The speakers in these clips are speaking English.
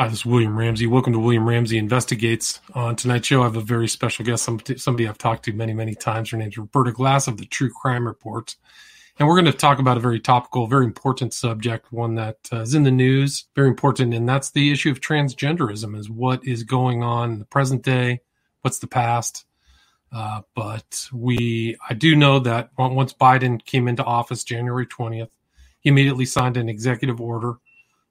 Hi, this is William Ramsey. Welcome to William Ramsey Investigates. On tonight's show, I have a very special guest, somebody I've talked to many, many times. Her name's Roberta Glass of the True Crime Report. And we're going to talk about a very topical, very important subject, one that uh, is in the news, very important, and that's the issue of transgenderism is what is going on in the present day, what's the past. Uh, but we, I do know that once Biden came into office January 20th, he immediately signed an executive order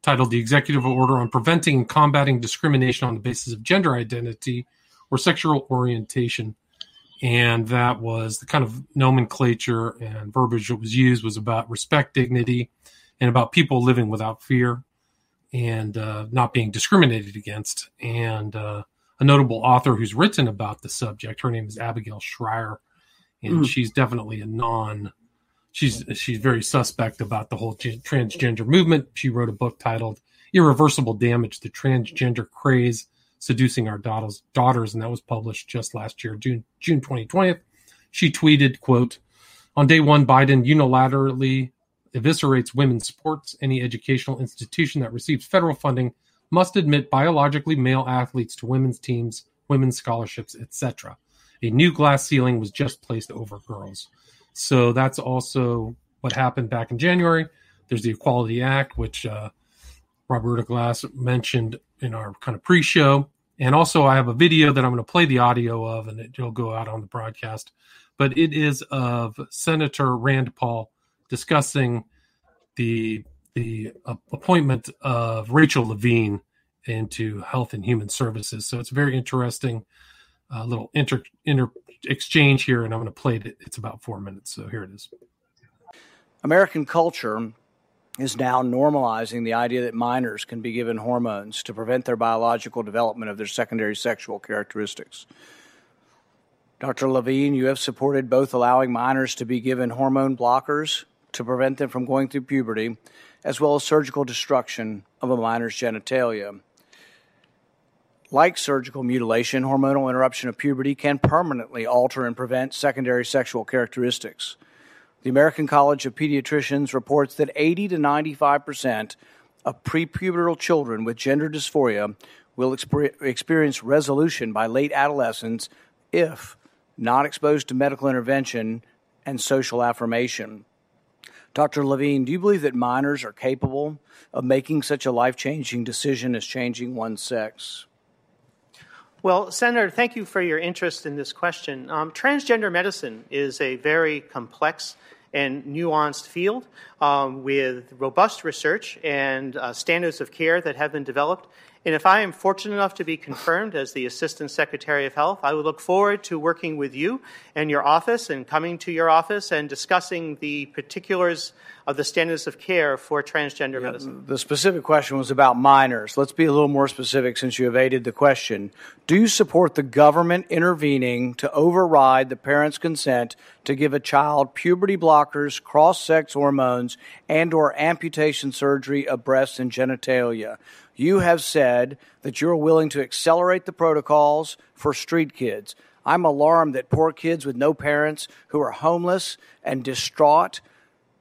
titled the Executive Order on Preventing and Combating Discrimination on the Basis of Gender Identity or Sexual Orientation. And that was the kind of nomenclature and verbiage that was used was about respect, dignity, and about people living without fear and uh, not being discriminated against. And uh, a notable author who's written about the subject, her name is Abigail Shrier, and mm. she's definitely a non she's she's very suspect about the whole transgender movement. She wrote a book titled "Irreversible Damage: The Transgender Craze Seducing Our Daughters," daughters and that was published just last year, June June 2020. She tweeted, "quote On day one, Biden unilaterally eviscerates women's sports. Any educational institution that receives federal funding must admit biologically male athletes to women's teams, women's scholarships, etc. A new glass ceiling was just placed over girls." So that's also what happened back in January. There's the Equality Act, which uh, Roberta Glass mentioned in our kind of pre-show, and also I have a video that I'm going to play the audio of, and it'll go out on the broadcast. But it is of Senator Rand Paul discussing the the appointment of Rachel Levine into Health and Human Services. So it's very interesting uh, little inter, inter exchange here, and I'm going to play it. It's about four minutes, so here it is. American culture is now normalizing the idea that minors can be given hormones to prevent their biological development of their secondary sexual characteristics. Dr. Levine, you have supported both allowing minors to be given hormone blockers to prevent them from going through puberty, as well as surgical destruction of a minor's genitalia. Like surgical mutilation, hormonal interruption of puberty can permanently alter and prevent secondary sexual characteristics. The American College of Pediatricians reports that 80 to 95 percent of prepubertal children with gender dysphoria will exper- experience resolution by late adolescence if not exposed to medical intervention and social affirmation. Dr. Levine, do you believe that minors are capable of making such a life changing decision as changing one's sex? Well, Senator, thank you for your interest in this question. Um, transgender medicine is a very complex and nuanced field um, with robust research and uh, standards of care that have been developed. And if I am fortunate enough to be confirmed as the Assistant Secretary of Health, I would look forward to working with you and your office and coming to your office and discussing the particulars of the standards of care for transgender yeah, medicine. The specific question was about minors. Let's be a little more specific since you evaded the question. Do you support the government intervening to override the parent's consent to give a child puberty blockers, cross-sex hormones, and or amputation surgery of breasts and genitalia? You have said that you're willing to accelerate the protocols for street kids. I'm alarmed that poor kids with no parents who are homeless and distraught,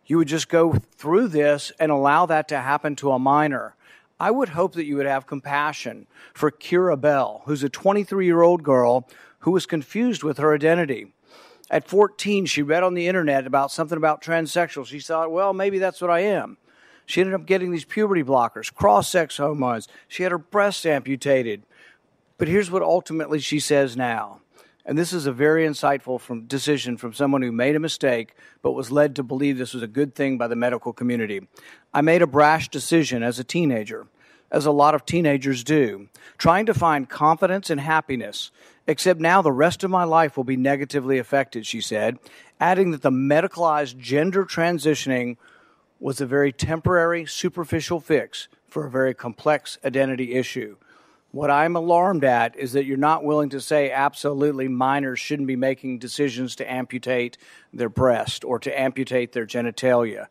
you would just go through this and allow that to happen to a minor. I would hope that you would have compassion for Keira Bell, who's a 23 year old girl who was confused with her identity. At 14, she read on the internet about something about transsexual. She thought, well, maybe that's what I am. She ended up getting these puberty blockers, cross sex hormones. She had her breasts amputated. But here's what ultimately she says now. And this is a very insightful from, decision from someone who made a mistake but was led to believe this was a good thing by the medical community. I made a brash decision as a teenager, as a lot of teenagers do, trying to find confidence and happiness, except now the rest of my life will be negatively affected, she said, adding that the medicalized gender transitioning was a very temporary, superficial fix for a very complex identity issue. What I'm alarmed at is that you're not willing to say absolutely minors shouldn't be making decisions to amputate their breast or to amputate their genitalia.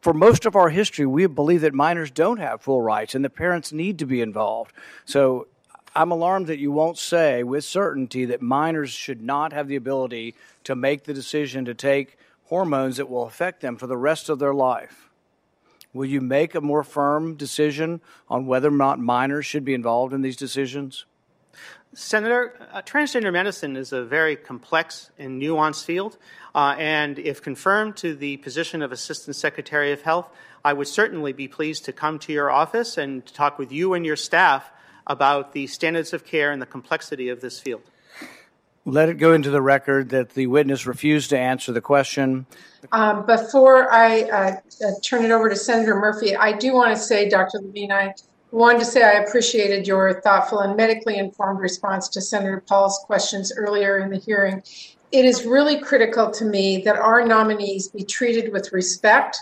For most of our history, we believe that minors don't have full rights and the parents need to be involved. So I'm alarmed that you won't say with certainty that minors should not have the ability to make the decision to take hormones that will affect them for the rest of their life. Will you make a more firm decision on whether or not minors should be involved in these decisions? Senator, uh, transgender medicine is a very complex and nuanced field, uh, and if confirmed to the position of Assistant Secretary of Health, I would certainly be pleased to come to your office and talk with you and your staff about the standards of care and the complexity of this field. Let it go into the record that the witness refused to answer the question. Um, before I uh, uh, turn it over to Senator Murphy, I do want to say, Dr. Levine, I wanted to say I appreciated your thoughtful and medically informed response to Senator Paul's questions earlier in the hearing. It is really critical to me that our nominees be treated with respect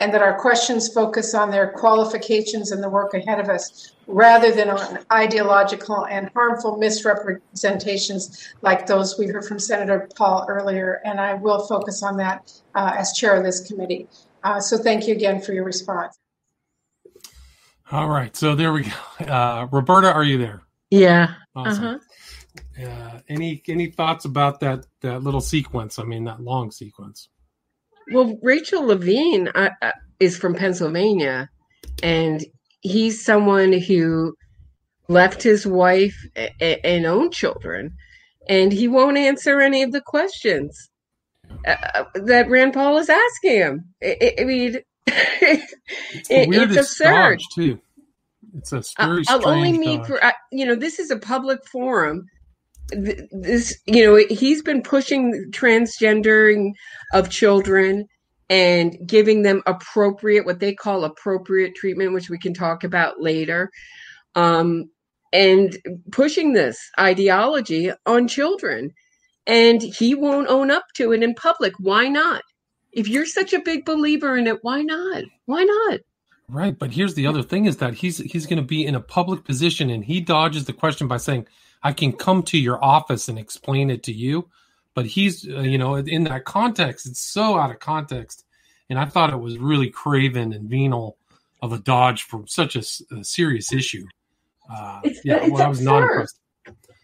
and that our questions focus on their qualifications and the work ahead of us rather than on ideological and harmful misrepresentations like those we heard from Senator Paul earlier. And I will focus on that uh, as chair of this committee. Uh, so thank you again for your response. All right. So there we go. Uh, Roberta, are you there? Yeah. Awesome. Uh-huh. Uh, any any thoughts about that that little sequence? I mean, that long sequence. Well, Rachel Levine uh, uh, is from Pennsylvania, and he's someone who left his wife and, and own children, and he won't answer any of the questions uh, uh that Rand Paul is asking him. I, I mean, it's, it, it's absurd too. It's a very I'll only meet for you know this is a public forum this you know he's been pushing transgendering of children and giving them appropriate what they call appropriate treatment which we can talk about later um, and pushing this ideology on children. And he won't own up to it in public. Why not? If you're such a big believer in it why not? Why not? Right but here's the other thing is that he's he's going to be in a public position and he dodges the question by saying I can come to your office and explain it to you. But he's, uh, you know, in that context, it's so out of context. And I thought it was really craven and venal of a dodge for such a, a serious issue. Uh, it's, yeah, it's well, I was not impressed.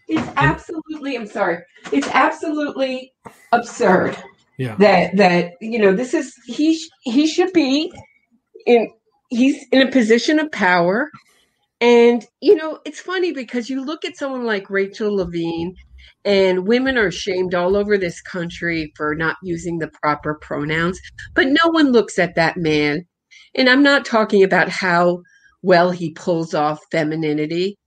It's absolutely, I'm sorry, it's absolutely absurd. Yeah. That, that, you know, this is, he, he should be in, he's in a position of power and, you know, it's funny because you look at someone like Rachel Levine, and women are shamed all over this country for not using the proper pronouns, but no one looks at that man. And I'm not talking about how well he pulls off femininity,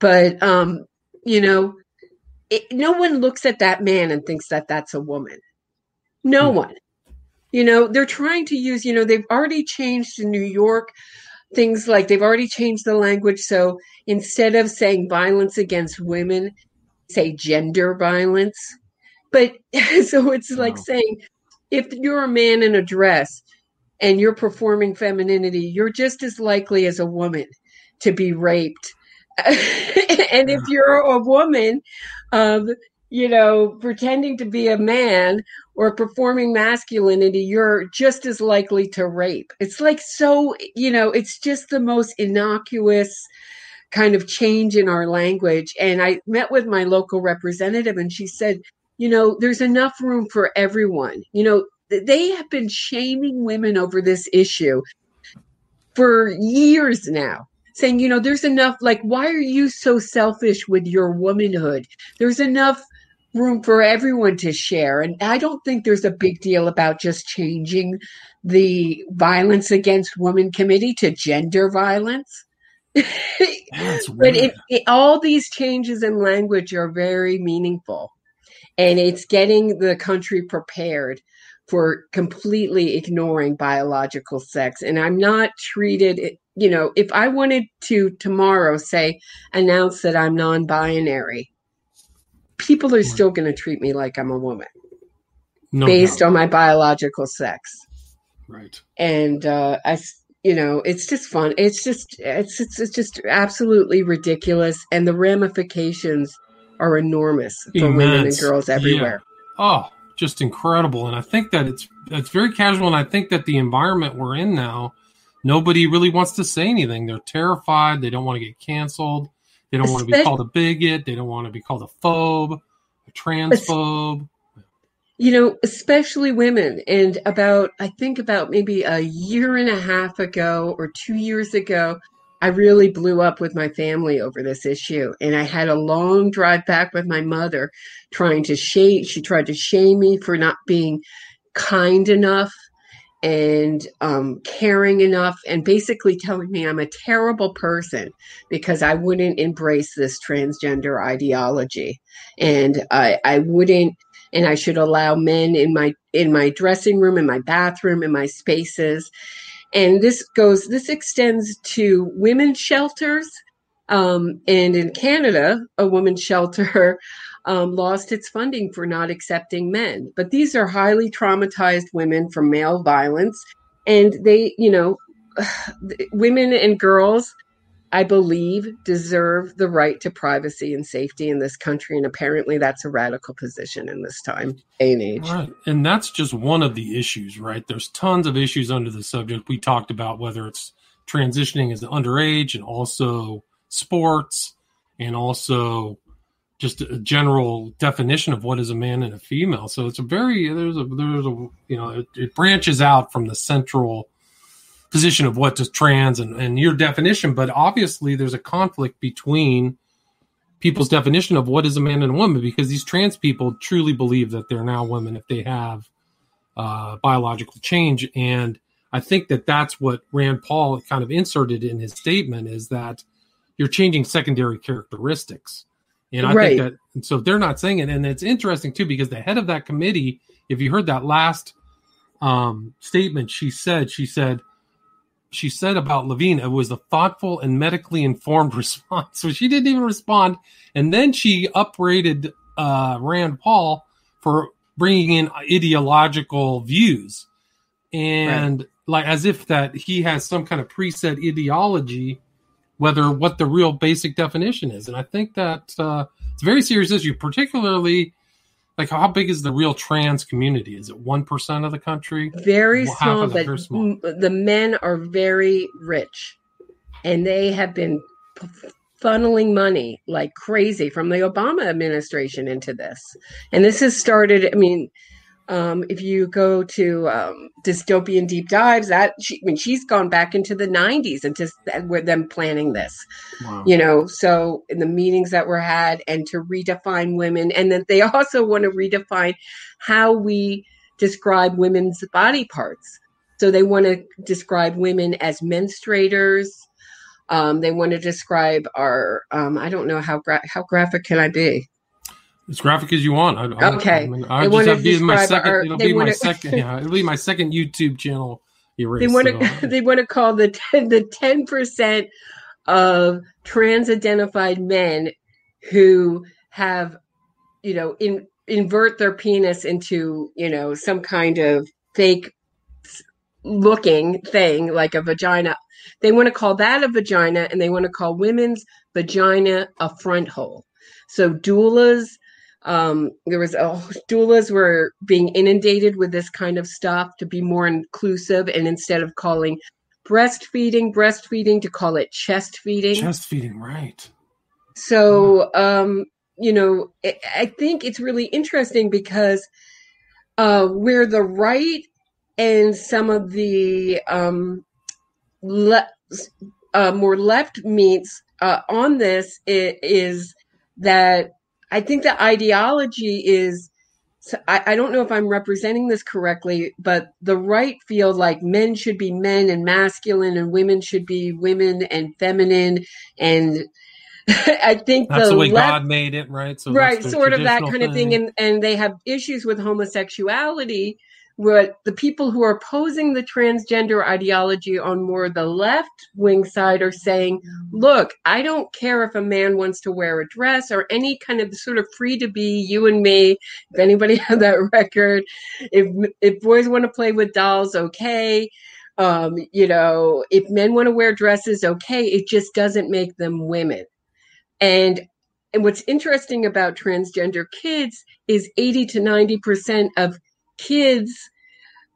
but, um, you know, it, no one looks at that man and thinks that that's a woman. No mm-hmm. one. You know, they're trying to use, you know, they've already changed in New York things like they've already changed the language. So instead of saying violence against women, say gender violence. But so it's wow. like saying if you're a man in a dress and you're performing femininity, you're just as likely as a woman to be raped. and if you're a woman, um, you know, pretending to be a man or performing masculinity, you're just as likely to rape. It's like so, you know, it's just the most innocuous kind of change in our language. And I met with my local representative and she said, you know, there's enough room for everyone. You know, they have been shaming women over this issue for years now saying, you know, there's enough, like, why are you so selfish with your womanhood? There's enough room for everyone to share. And I don't think there's a big deal about just changing the violence against women committee to gender violence. but it, it, all these changes in language are very meaningful. And it's getting the country prepared for completely ignoring biological sex. And I'm not treated, you know, if I wanted to tomorrow say, announce that I'm non binary, people are still going to treat me like I'm a woman no based on my biological sex. Right. And uh, I, you know, it's just fun. It's just, it's, it's, it's just absolutely ridiculous. And the ramifications are enormous for Immense. women and girls everywhere. Yeah. Oh, just incredible. And I think that it's, it's very casual. And I think that the environment we're in now, nobody really wants to say anything. They're terrified. They don't want to get canceled. They don't want to be called a bigot. They don't want to be called a phobe, a transphobe. you know, especially women. And about, I think about maybe a year and a half ago or two years ago, I really blew up with my family over this issue. And I had a long drive back with my mother trying to shame, she tried to shame me for not being kind enough and um, caring enough, and basically telling me I'm a terrible person because I wouldn't embrace this transgender ideology. And I, I wouldn't and I should allow men in my in my dressing room, in my bathroom, in my spaces. And this goes this extends to women's shelters. Um, and in Canada, a women's shelter um, lost its funding for not accepting men. But these are highly traumatized women from male violence, and they, you know, women and girls I believe, deserve the right to privacy and safety in this country. And apparently, that's a radical position in this time, and age. Right. And that's just one of the issues, right? There's tons of issues under the subject. We talked about whether it's transitioning as an underage and also sports and also just a general definition of what is a man and a female. So it's a very, there's a, there's a, you know, it, it branches out from the central position of what is trans and, and your definition, but obviously there's a conflict between people's definition of what is a man and a woman because these trans people truly believe that they're now women if they have uh, biological change. And I think that that's what Rand Paul kind of inserted in his statement is that you're changing secondary characteristics. And I right. think that, so they're not saying it. And it's interesting too, because the head of that committee, if you heard that last um, statement, she said, she said, she said about Levine, it was a thoughtful and medically informed response. So she didn't even respond. And then she upbraided uh, Rand Paul for bringing in ideological views. And right. like as if that he has some kind of preset ideology, whether what the real basic definition is. And I think that uh, it's a very serious issue, particularly like how big is the real trans community is it 1% of the country very well, small but very small. the men are very rich and they have been funneling money like crazy from the obama administration into this and this has started i mean um, if you go to um, dystopian deep dives, that she, I mean, she's gone back into the '90s and just with them planning this, wow. you know. So in the meetings that were had, and to redefine women, and then they also want to redefine how we describe women's body parts. So they want to describe women as menstruators. Um, they want to describe our. Um, I don't know how gra- how graphic can I be as graphic as you want. I, okay. I, mean, I just have to be my second. Our, it'll be my second. Yeah, it'll be my second YouTube channel. Erased, they want to. They want to call the 10, the ten percent of trans-identified men who have, you know, in, invert their penis into, you know, some kind of fake looking thing like a vagina. They want to call that a vagina, and they want to call women's vagina a front hole. So doulas um, there was oh, doulas were being inundated with this kind of stuff to be more inclusive, and instead of calling breastfeeding breastfeeding, to call it chest feeding. Chest feeding, right? So, um, you know, it, I think it's really interesting because uh, where the right and some of the um, le- uh, more left meets uh, on this is that I think the ideology is I, I, don't know if I'm representing this correctly, but the right feel like men should be men and masculine and women should be women and feminine. And I think that's the, the way left, God made it, right? So right, sort of that kind thing. of thing. And, and they have issues with homosexuality where the people who are opposing the transgender ideology on more the left wing side are saying, look, I don't care if a man wants to wear a dress or any kind of sort of free to be you and me. If anybody had that record, if if boys want to play with dolls, okay. Um, you know, if men want to wear dresses, okay. It just doesn't make them women. And and what's interesting about transgender kids is 80 to 90% of kids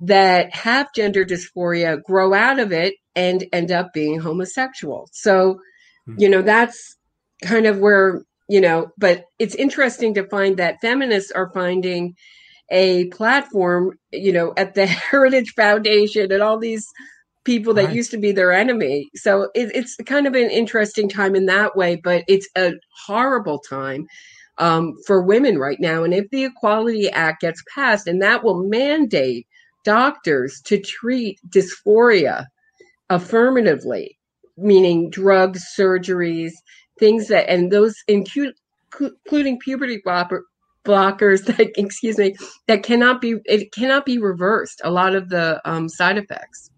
that have gender dysphoria grow out of it and end up being homosexual. So, hmm. you know, that's kind of where, you know, but it's interesting to find that feminists are finding a platform, you know, at the Heritage Foundation and all these people that right. used to be their enemy. So it, it's kind of an interesting time in that way, but it's a horrible time um, for women right now. And if the Equality Act gets passed, and that will mandate doctors to treat dysphoria affirmatively, meaning drugs, surgeries, things that, and those include, including puberty blocker, blockers that excuse me that cannot be it cannot be reversed a lot of the um, side effects.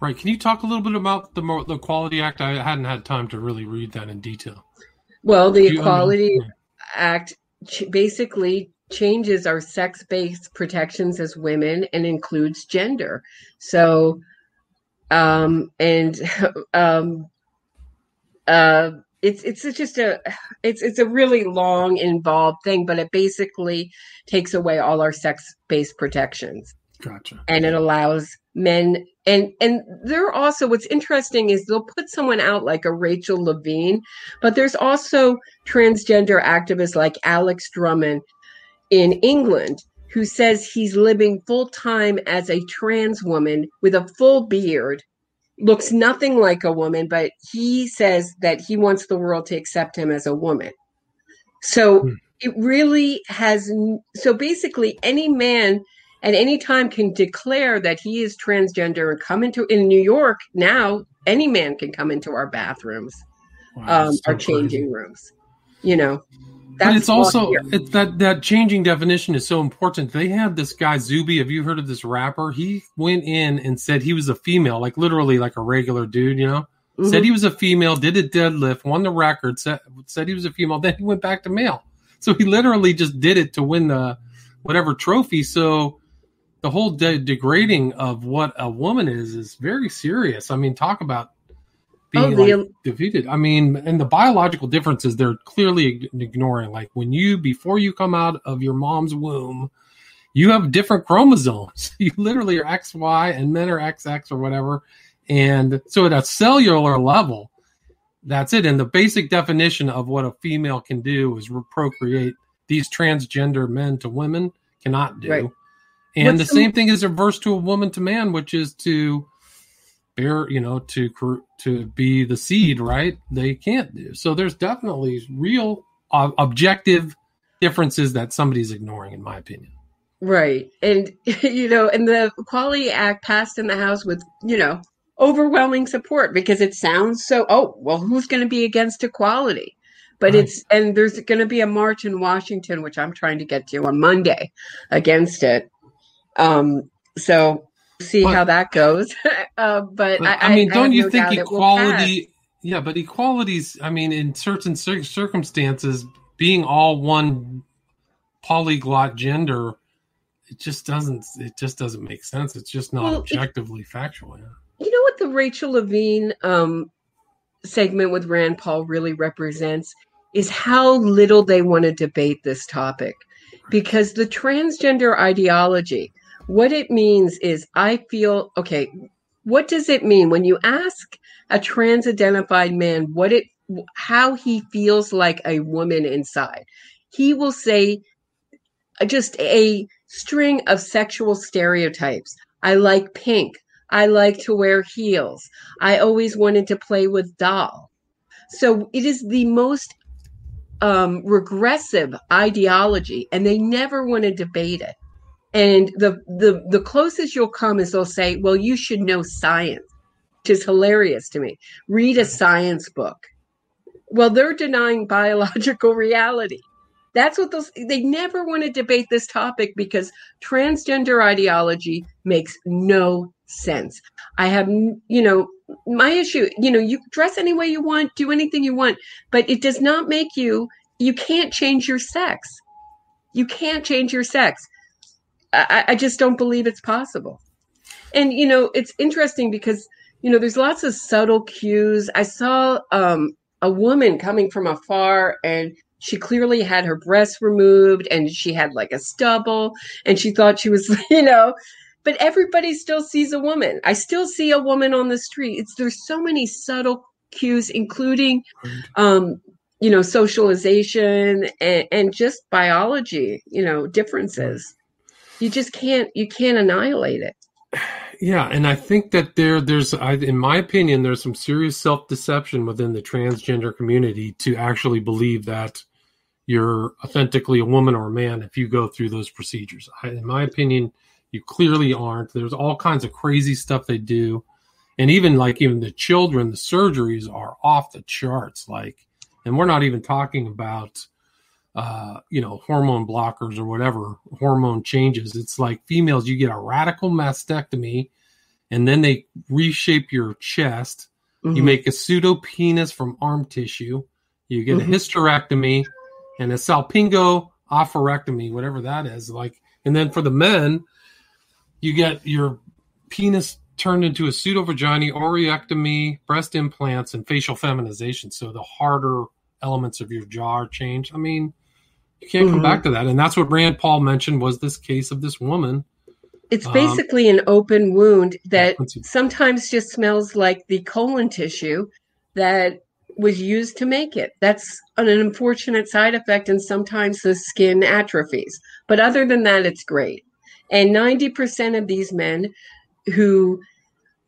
Right. Can you talk a little bit about the the equality act? I hadn't had time to really read that in detail. Well the equality act ch- basically changes our sex-based protections as women and includes gender. So, um, and um, uh, it's it's just a it's it's a really long involved thing, but it basically takes away all our sex-based protections. Gotcha. And it allows men and and they're also what's interesting is they'll put someone out like a Rachel Levine, but there's also transgender activists like Alex Drummond in England who says he's living full time as a trans woman with a full beard, looks nothing like a woman, but he says that he wants the world to accept him as a woman. So hmm. it really has so basically any man at any time can declare that he is transgender and come into in New York now any man can come into our bathrooms wow, um, our changing crazy. rooms you know but it's also it's that that changing definition is so important. They had this guy Zuby. Have you heard of this rapper? He went in and said he was a female, like literally like a regular dude. You know, mm-hmm. said he was a female, did a deadlift, won the record, said said he was a female. Then he went back to male. So he literally just did it to win the whatever trophy. So the whole de- degrading of what a woman is is very serious. I mean, talk about being oh, like, defeated. I mean, and the biological differences they're clearly ignoring. Like when you before you come out of your mom's womb, you have different chromosomes. You literally are XY and men are XX or whatever. And so at a cellular level, that's it. And the basic definition of what a female can do is procreate. These transgender men to women cannot do. Right. And What's the same thing is reversed to a woman to man, which is to bear, you know, to to be the seed, right? They can't do. So there's definitely real uh, objective differences that somebody's ignoring, in my opinion. Right, and you know, and the Equality Act passed in the House with you know overwhelming support because it sounds so. Oh, well, who's going to be against equality? But right. it's and there's going to be a march in Washington, which I'm trying to get to on Monday, against it um, so see but, how that goes. uh, but, but I, I, mean, don't you no think equality? Yeah, but equalities. I mean, in certain cir- circumstances, being all one polyglot gender, it just doesn't. It just doesn't make sense. It's just not well, objectively it, factual. Yeah. You know what the Rachel Levine um, segment with Rand Paul really represents is how little they want to debate this topic, because the transgender ideology what it means is I feel okay. What does it mean when you ask a trans identified man what it how he feels like a woman inside? He will say just a string of sexual stereotypes. I like pink. I like to wear heels. I always wanted to play with doll. So it is the most um, regressive ideology, and they never want to debate it. And the, the the closest you'll come is they'll say, "Well, you should know science," which is hilarious to me. Read a science book. Well, they're denying biological reality. That's what those they never want to debate this topic because transgender ideology makes no sense. I have, you know, my issue, you know, you dress any way you want, do anything you want, but it does not make you, you can't change your sex. You can't change your sex. I, I just don't believe it's possible. And you know, it's interesting because you know there's lots of subtle cues. I saw um, a woman coming from afar, and she clearly had her breasts removed, and she had like a stubble, and she thought she was, you know. But everybody still sees a woman. I still see a woman on the street. It's there's so many subtle cues, including um, you know, socialization and, and, just biology, you know, differences. You just can't you can't annihilate it. Yeah, and I think that there, there's, I, in my opinion, there's some serious self deception within the transgender community to actually believe that you're authentically a woman or a man if you go through those procedures. I, in my opinion, you clearly aren't. There's all kinds of crazy stuff they do, and even like even the children, the surgeries are off the charts. Like, and we're not even talking about uh, you know, hormone blockers or whatever, hormone changes. It's like females, you get a radical mastectomy and then they reshape your chest. Mm-hmm. You make a pseudo penis from arm tissue. You get mm-hmm. a hysterectomy and a salpingo oophorectomy, whatever that is. Like, and then for the men, you get your penis turned into a pseudo vagina, orchiectomy, breast implants, and facial feminization. So the harder elements of your jaw are changed. I mean, you can't mm-hmm. come back to that. And that's what Rand Paul mentioned was this case of this woman. It's um, basically um, an open wound that sometimes just smells like the colon tissue that was used to make it. That's an unfortunate side effect, and sometimes the skin atrophies. But other than that, it's great. And 90% of these men who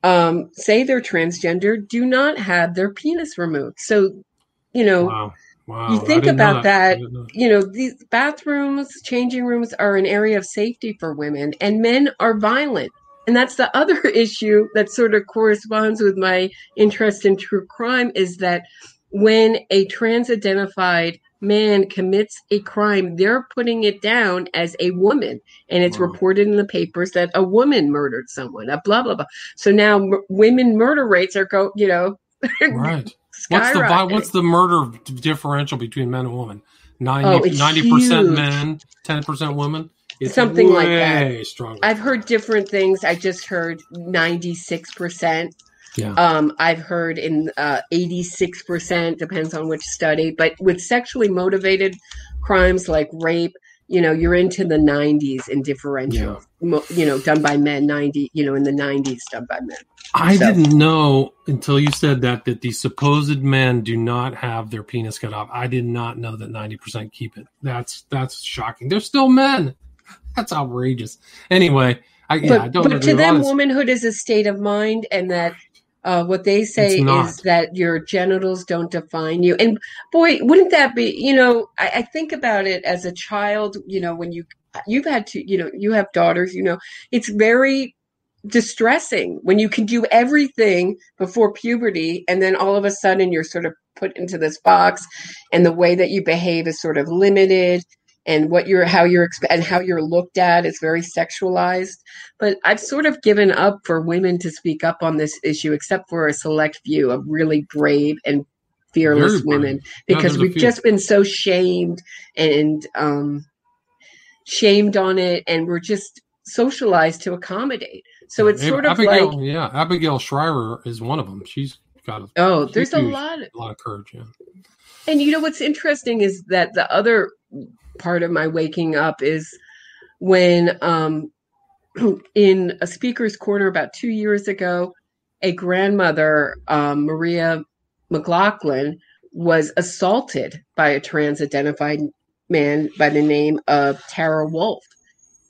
um, say they're transgender do not have their penis removed. So, you know, wow. Wow, you think about that, that you know, these bathrooms, changing rooms are an area of safety for women, and men are violent. And that's the other issue that sort of corresponds with my interest in true crime is that when a trans identified man commits a crime, they're putting it down as a woman, and it's wow. reported in the papers that a woman murdered someone. A blah blah blah. So now m- women murder rates are go, you know, right. What's the what's the murder differential between men and women? 90 percent men, ten percent women. It's Something like that. Stronger. I've heard different things. I just heard ninety six percent. Yeah. Um, I've heard in uh, 86%, depends on which study, but with sexually motivated crimes like rape, you know, you're into the 90s in differential, yeah. you know, done by men, 90, you know, in the 90s done by men. I so. didn't know until you said that that the supposed men do not have their penis cut off. I did not know that 90% keep it. That's that's shocking. They're still men. That's outrageous. Anyway, I, but, yeah, I don't But to them, womanhood is a state of mind and that uh, what they say is that your genitals don't define you. And boy, wouldn't that be, you know, I, I, think about it as a child, you know, when you, you've had to, you know, you have daughters, you know, it's very distressing when you can do everything before puberty and then all of a sudden you're sort of put into this box and the way that you behave is sort of limited and what you're how you're and how you're looked at is very sexualized. But i've sort of given up for women to speak up on this issue except for a select few of really brave and fearless women because we've just been so shamed and um, shamed on it and we're just socialized to accommodate. So it's sort of Abigail, like yeah abigail shrier is one of them she's got a oh there's a lot of, a lot of courage yeah. And you know what's interesting is that the other part of my waking up is when um, in a speaker's corner about two years ago, a grandmother, um, Maria MacLachlan, was assaulted by a trans identified man by the name of Tara Wolf.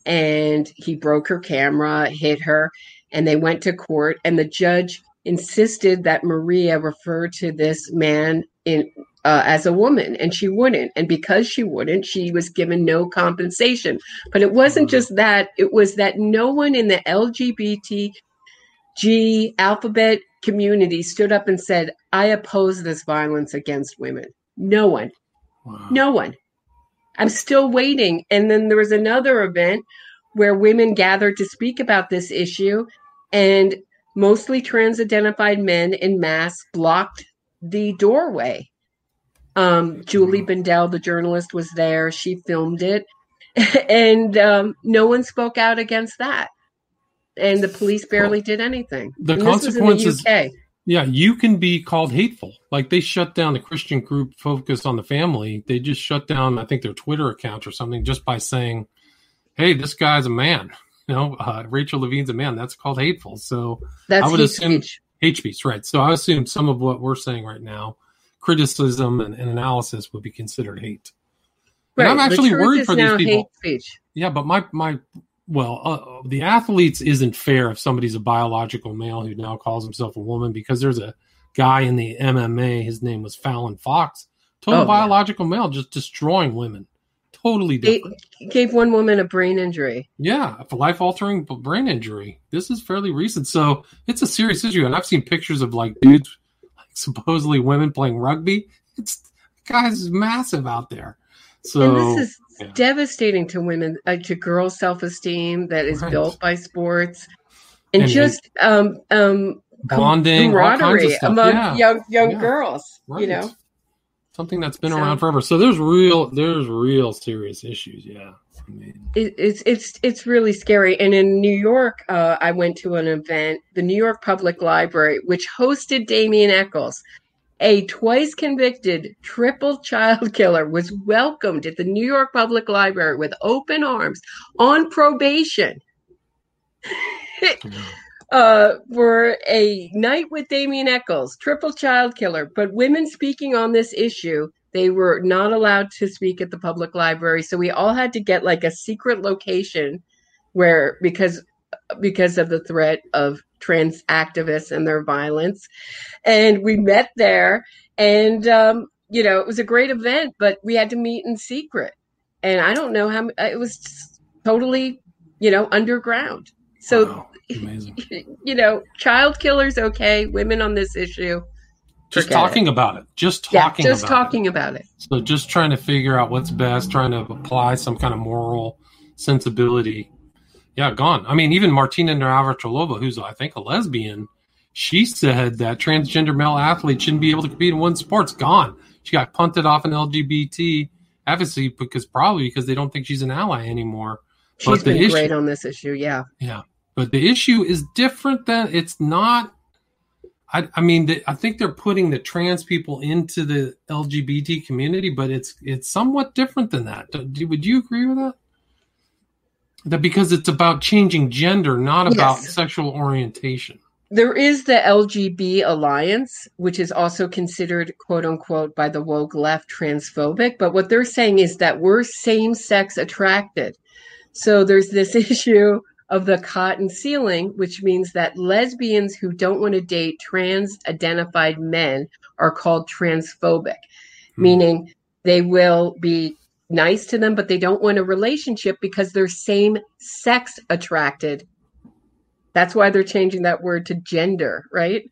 And he broke her camera, hit her, and they went to court. And the judge insisted that Maria refer to this man in uh, as a woman, and she wouldn't. And because she wouldn't, she was given no compensation. But it wasn't just that; it was that no one in the LGBTG alphabet community stood up and said, "I oppose this violence against women." No one, wow. no one. I'm still waiting. And then there was another event where women gathered to speak about this issue, and mostly trans identified men in mass blocked the doorway um, Julie mm-hmm. Bindel, the journalist, was there. She filmed it. and um, no one spoke out against that. And the police barely did anything. The and consequences. The yeah, you can be called hateful. Like they shut down the Christian group focused on the family. They just shut down, I think, their Twitter account or something just by saying, "Hey, this guy's a man." You know, uh, Rachel Levine's a man. That's called hateful. So that's I would assume speech. hate speech, right? So I assume some of what we're saying right now criticism and, and analysis would be considered hate. Right. And I'm actually worried for these people. Yeah, but my my well, uh, the athletes isn't fair if somebody's a biological male who now calls himself a woman because there's a guy in the MMA. His name was Fallon Fox, total Oh, biological male, just destroying women. Totally different. gave one woman a brain injury. Yeah, a life altering brain injury. This is fairly recent, so it's a serious issue. And I've seen pictures of like dudes, supposedly women playing rugby. It's guys massive out there. So and this is yeah. devastating to women, uh, to girls' self esteem that is Right. built by sports, and, And- just um, um, bonding, all kinds of camaraderie among Yeah. young young Yeah. girls. Right. You know, something that's been So- around forever. So there's real, there's real serious issues. Yeah, It's it's it's really scary. And in New York, uh, I went to an event, the New York Public Library, which hosted Damien Echols. A twice convicted triple child killer was welcomed at the New York Public Library with open arms on probation uh, for a night with Damien Echols, triple child killer. But women speaking on this issue, they were not allowed to speak at the public library. So we all had to get like a secret location where because because of the threat of trans activists and their violence. And we met there and um, you know, it was a great event, but we had to meet in secret. And I don't know how it was totally, you know, underground. So wow, you know, child killers okay, women on this issue. Just talking about it. Just Yeah, talking. just about talking It. about it. So just trying to figure out what's best, trying to apply some kind of moral sensibility. Yeah, gone. I mean, even Martina Navratilova, who's I think a lesbian, she said that transgender male athletes shouldn't be able to compete in one sport's gone. She got punted off an LGBT advocacy because probably because they don't think she's an ally anymore. She's But been issue- great on this issue. Yeah. Yeah, but the issue is different than it's not. I, I mean, the, I think they're putting the trans people into the LGBT community, but it's it's somewhat different than that. Do, would you agree with that? That because it's about changing gender, not about Yes. sexual orientation. There is the LGB Alliance, which is also considered quote unquote by the woke left transphobic. But what they're saying is that we're same sex attracted. So there's this issue of the cotton ceiling, which means that lesbians who don't want to date trans identified men are called transphobic, Hmm. meaning they will be nice to them, but they don't want a relationship because they're same sex attracted. That's why they're changing that word to gender, right?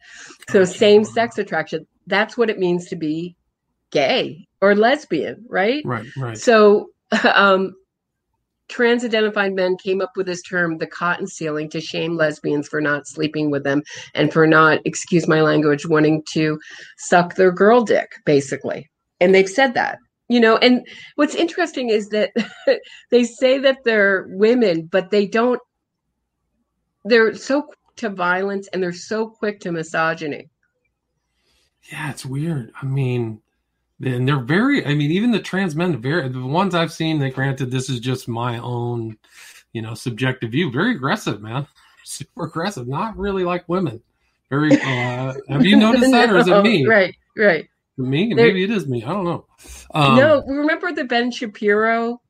So same sex attraction. That's what it means to be gay or lesbian, right? Right, right. So um trans identified men came up with this term, the cotton ceiling, to shame lesbians for not sleeping with them and for not, excuse my language, wanting to suck their girl dick, basically. And they've said that. You know, and what's interesting is that they say that they're women, but they don't they're so quick to violence and they're so quick to misogyny. Yeah, it's weird. I mean, and they're very. I mean, even the trans men, very the ones I've seen. That granted, this is just my own, you know, subjective view. Very aggressive, man. Super aggressive. Not really like women. Very. Uh, have you noticed that, or is it me? Right, right. Me? They're- Maybe it is me. I don't know. Um, no, remember the Ben Shapiro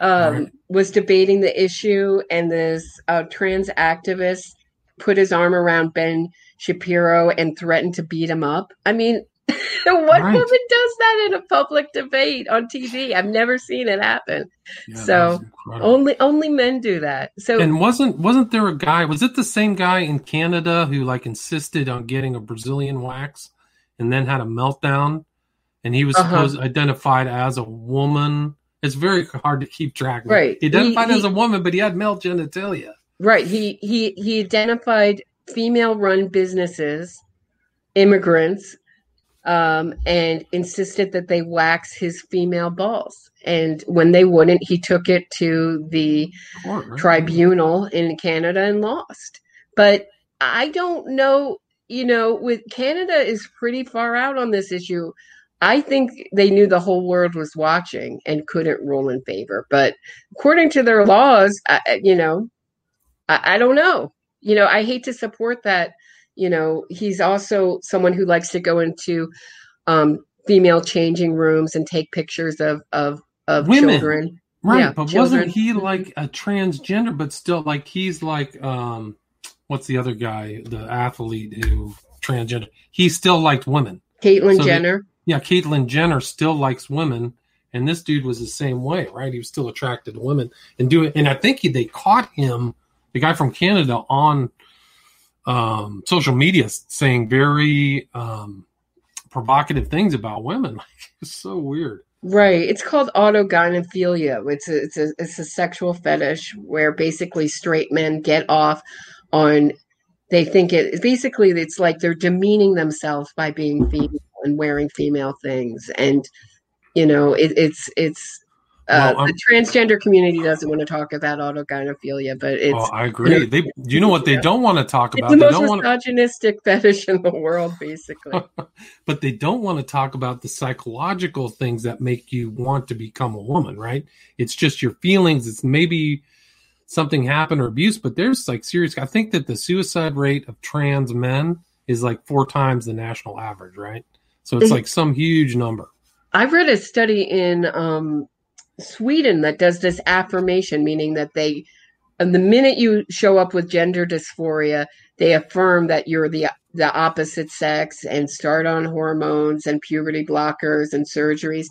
um, Right. was debating the issue, and this uh, trans activist put his arm around Ben Shapiro and threatened to beat him up. I mean, what Right. woman does that in a public debate on TV? I've never seen it happen. yeah, so. Only only men do that. So And wasn't wasn't there a guy? Was it the same guy in Canada who like insisted on getting a Brazilian wax, and then had a meltdown, and he was Uh-huh. supposed identified as a woman. It's very hard to keep track. of. Right. He identified He- as he- a woman, but he had male genitalia. Right. He he he identified female run businesses, immigrants, um, and insisted that they wax his female balls. And when they wouldn't, he took it to the Court, right? tribunal in Canada and lost. But I don't know, you know, with Canada is pretty far out on this issue. I think they knew the whole world was watching and couldn't rule in favor. But according to their laws, I, you know, I, I don't know. You know, I hate to support that. You know, he's also someone who likes to go into um, female changing rooms and take pictures of of of Women. children. Right, Yeah, but children. wasn't he like a transgender? But still, like he's like, um, what's the other guy, the athlete who transgender? He still liked women. Caitlyn So the- Jenner. Yeah, Caitlyn Jenner still likes women, and this dude was the same way, right? He was still attracted to women and do it. And I think he, they caught him, the guy from Canada, on um, social media saying very um, provocative things about women. Like it's so weird. Right. It's called autogynephilia. It's a, it's a it's a sexual fetish where basically straight men get off on they think it basically it's like they're demeaning themselves by being female and wearing female things and you know it, it's it's uh, Well, the transgender community doesn't want to talk about autogynephilia, but it's oh, I agree. They, you know what they don't want to talk it's about? the They most don't want to, misogynistic fetish in the world, basically. but they don't want to talk about the psychological things that make you want to become a woman, right? It's just your feelings. It's maybe something happened or abuse, but there's like serious. I think that the suicide rate of trans men is like four times the national average, right? So it's Mhm. like some huge number. I've read a study in um, Sweden that does this affirmation, meaning that they, and the minute you show up with gender dysphoria, they affirm that you're the the opposite sex and start on hormones and puberty blockers and surgeries.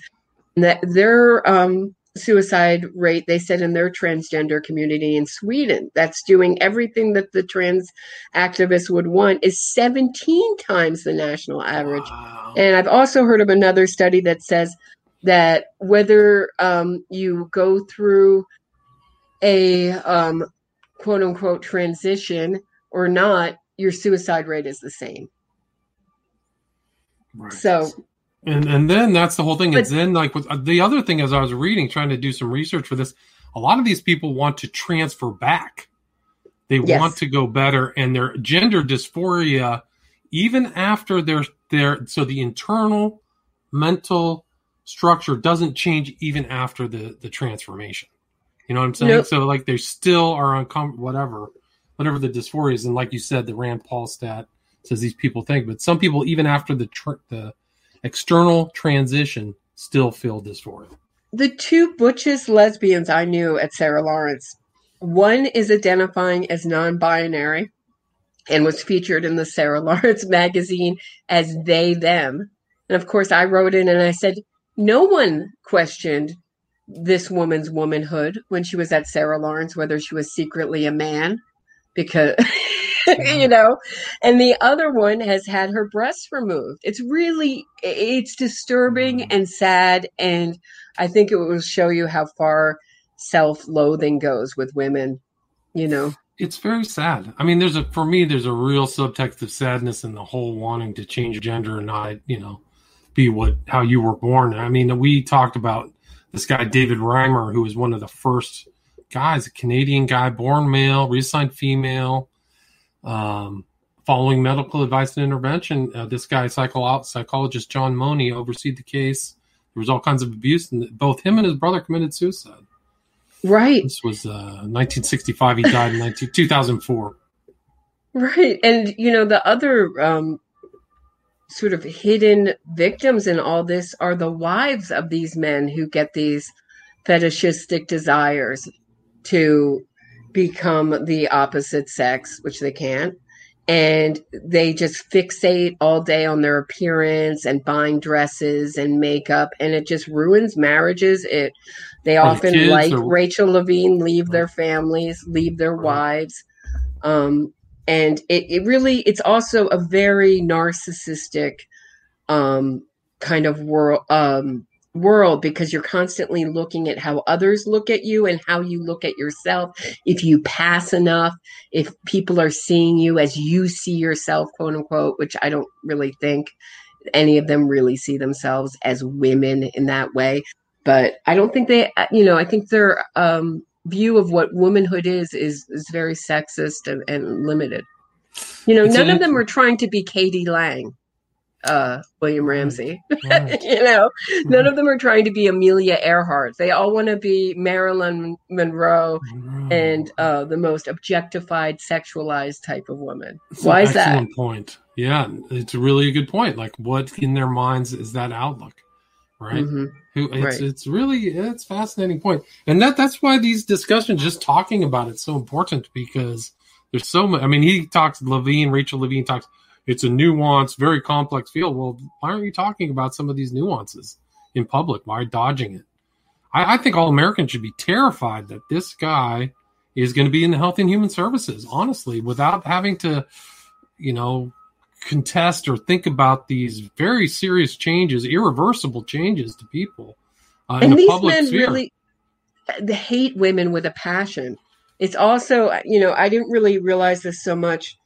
And that their um, suicide rate, they said in their transgender community in Sweden, that's doing everything that the trans activists would want, is 17 times the national average. Wow. And I've also heard of another study that says that whether um, you go through a um, quote unquote transition or not, your suicide rate is the same. Right. So, and and then that's the whole thing. But- It's then like with, the other thing as I was reading, trying to do some research for this, a lot of these people want to transfer back. They Yes. want to go better, and their gender dysphoria, even after their their so the internal mental structure doesn't change even after the the transformation. You know what I'm saying? Nope. So like they still are uncomfortable, whatever, whatever the dysphoria is, and like you said, the Rand Paul stat says these people think, but some people even after the tr- the external transition still feel dysphoria. the two butchest lesbians I knew at Sarah Lawrence, one is identifying as non binary and was featured in the Sarah Lawrence magazine as they, them. And of course, I wrote in and I said, no one questioned this woman's womanhood when she was at Sarah Lawrence, whether she was secretly a man, because, you know, and the other one has had her breasts removed. It's really, it's disturbing mm-hmm. and sad. And I think it will show you how far self loathing goes with women, you know. It's very sad. I mean, there's a for me, there's a real subtext of sadness in the whole wanting to change gender and not, you know, be what how you were born. I mean, we talked about this guy David Reimer, who was one of the first guys, a Canadian guy, born male, reassigned female, um, following medical advice and intervention. Uh, this guy, psycho- psychologist John Money, overseed the case. There was all kinds of abuse, and both him and his brother committed suicide. Right, This was uh, 1965. He died in 19, 2004. right. And, you know, the other um, sort of hidden victims in all this are the wives of these men who get these fetishistic desires to become the opposite sex, which they can't. And they just fixate all day on their appearance and buying dresses and makeup, and it just ruins marriages. It they the often like or- Rachel Levine leave their families, leave their Right. wives, um, and it, it really it's also a very narcissistic um, kind of world um, world because you're constantly looking at how others look at you and how you look at yourself. If you pass enough, if people are seeing you as you see yourself, quote unquote, which I don't really think any of them really see themselves as women in that way. But I don't think they, you know, I think their um, view of what womanhood is is is very sexist and, and limited. You know, It's none of them are trying to be k.d. lang, uh, William Ramsey. Right. you know, none of them are trying to be Amelia Earhart. They all want to be Marilyn Monroe and uh, the most objectified, sexualized type of woman. It's Why is that? point. Yeah, it's really a really good point. Like, what in their minds is that outlook, right? Mm-hmm. Who it's right. it's really it's fascinating point, and that that's why these discussions, just talking about it's so important because there's so much. I mean, he talks Levine, Rachel Levine talks. It's a nuanced, very complex field. Well, why aren't you talking about some of these nuances in public? Why dodging it? I, I think all Americans should be terrified that this guy is going to be in the health and human services, honestly, without having to, you know, contest or think about these very serious changes, irreversible changes to people. Uh, and these the men sphere. really they hate women with a passion. It's also, you know, I didn't really realize this so much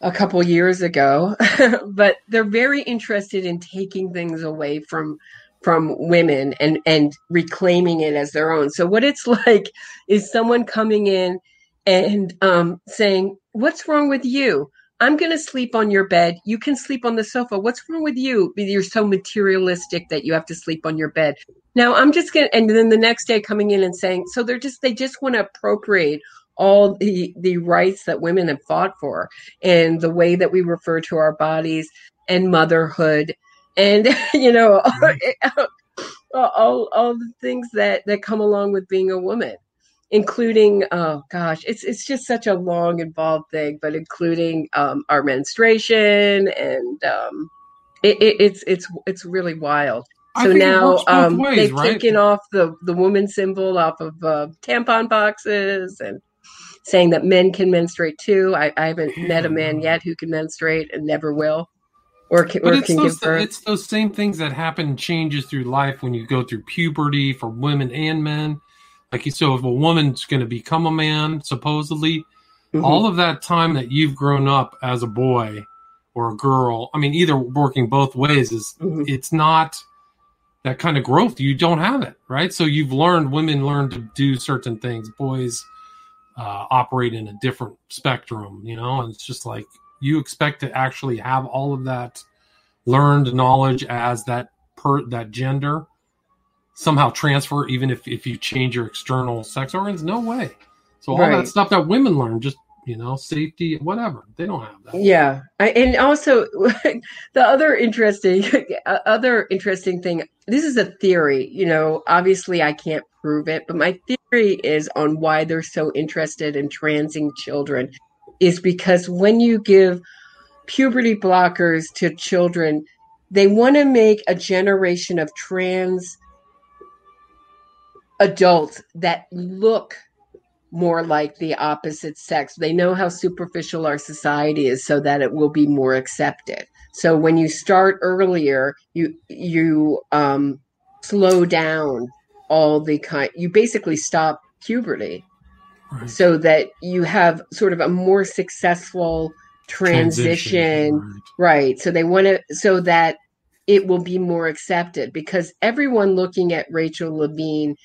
a couple years ago, but they're very interested in taking things away from from women and and reclaiming it as their own. So what it's like is someone coming in and um, saying, "What's wrong with you? I'm going to sleep on your bed. You can sleep on the sofa. What's wrong with you? You're so materialistic that you have to sleep on your bed." Now I'm just going to, and then the next day coming in and saying, so they're just they just want to appropriate all the the rights that women have fought for and the way that we refer to our bodies and motherhood and you know mm-hmm. all, all, all the things that that come along with being a woman including oh gosh it's it's just such a long involved thing but including um, our menstruation and um, it, it, it's it's it's really wild so now um, ways, they've right? taken off the the woman symbol off of uh, tampon boxes and saying that men can menstruate too I, I haven't yeah. met a man yet who can menstruate and never will or can, but or it's, can those, give birth. it's those same things that happen changes through life when you go through puberty for women and men. Like so, if a woman's going to become a man, supposedly, mm-hmm. all of that time that you've grown up as a boy or a girl, I mean, either working both ways is mm-hmm. it's not that kind of growth. You don't have it, right? So you've learned women learn to do certain things, boys uh, operate in a different spectrum, you know, and it's just like you expect to actually have all of that learned knowledge as that per that gender somehow transfer even if if you change your external sex organs? No way. So all right. that stuff that women learn just you know safety whatever they don't have that. Yeah. I, and also the other interesting other interesting thing this is a theory you know obviously i can't prove it but my theory is on why they're so interested in transing children is because when you give puberty blockers to children, they want to make a generation of trans adults that look more like the opposite sex. They know how superficial our society is so that it will be more accepted. So when you start earlier, you you um, slow down all the kind you basically stop puberty right. so that you have sort of a more successful transition, transition. Right. right so they want to so that it will be more accepted because everyone looking at Rachel Levine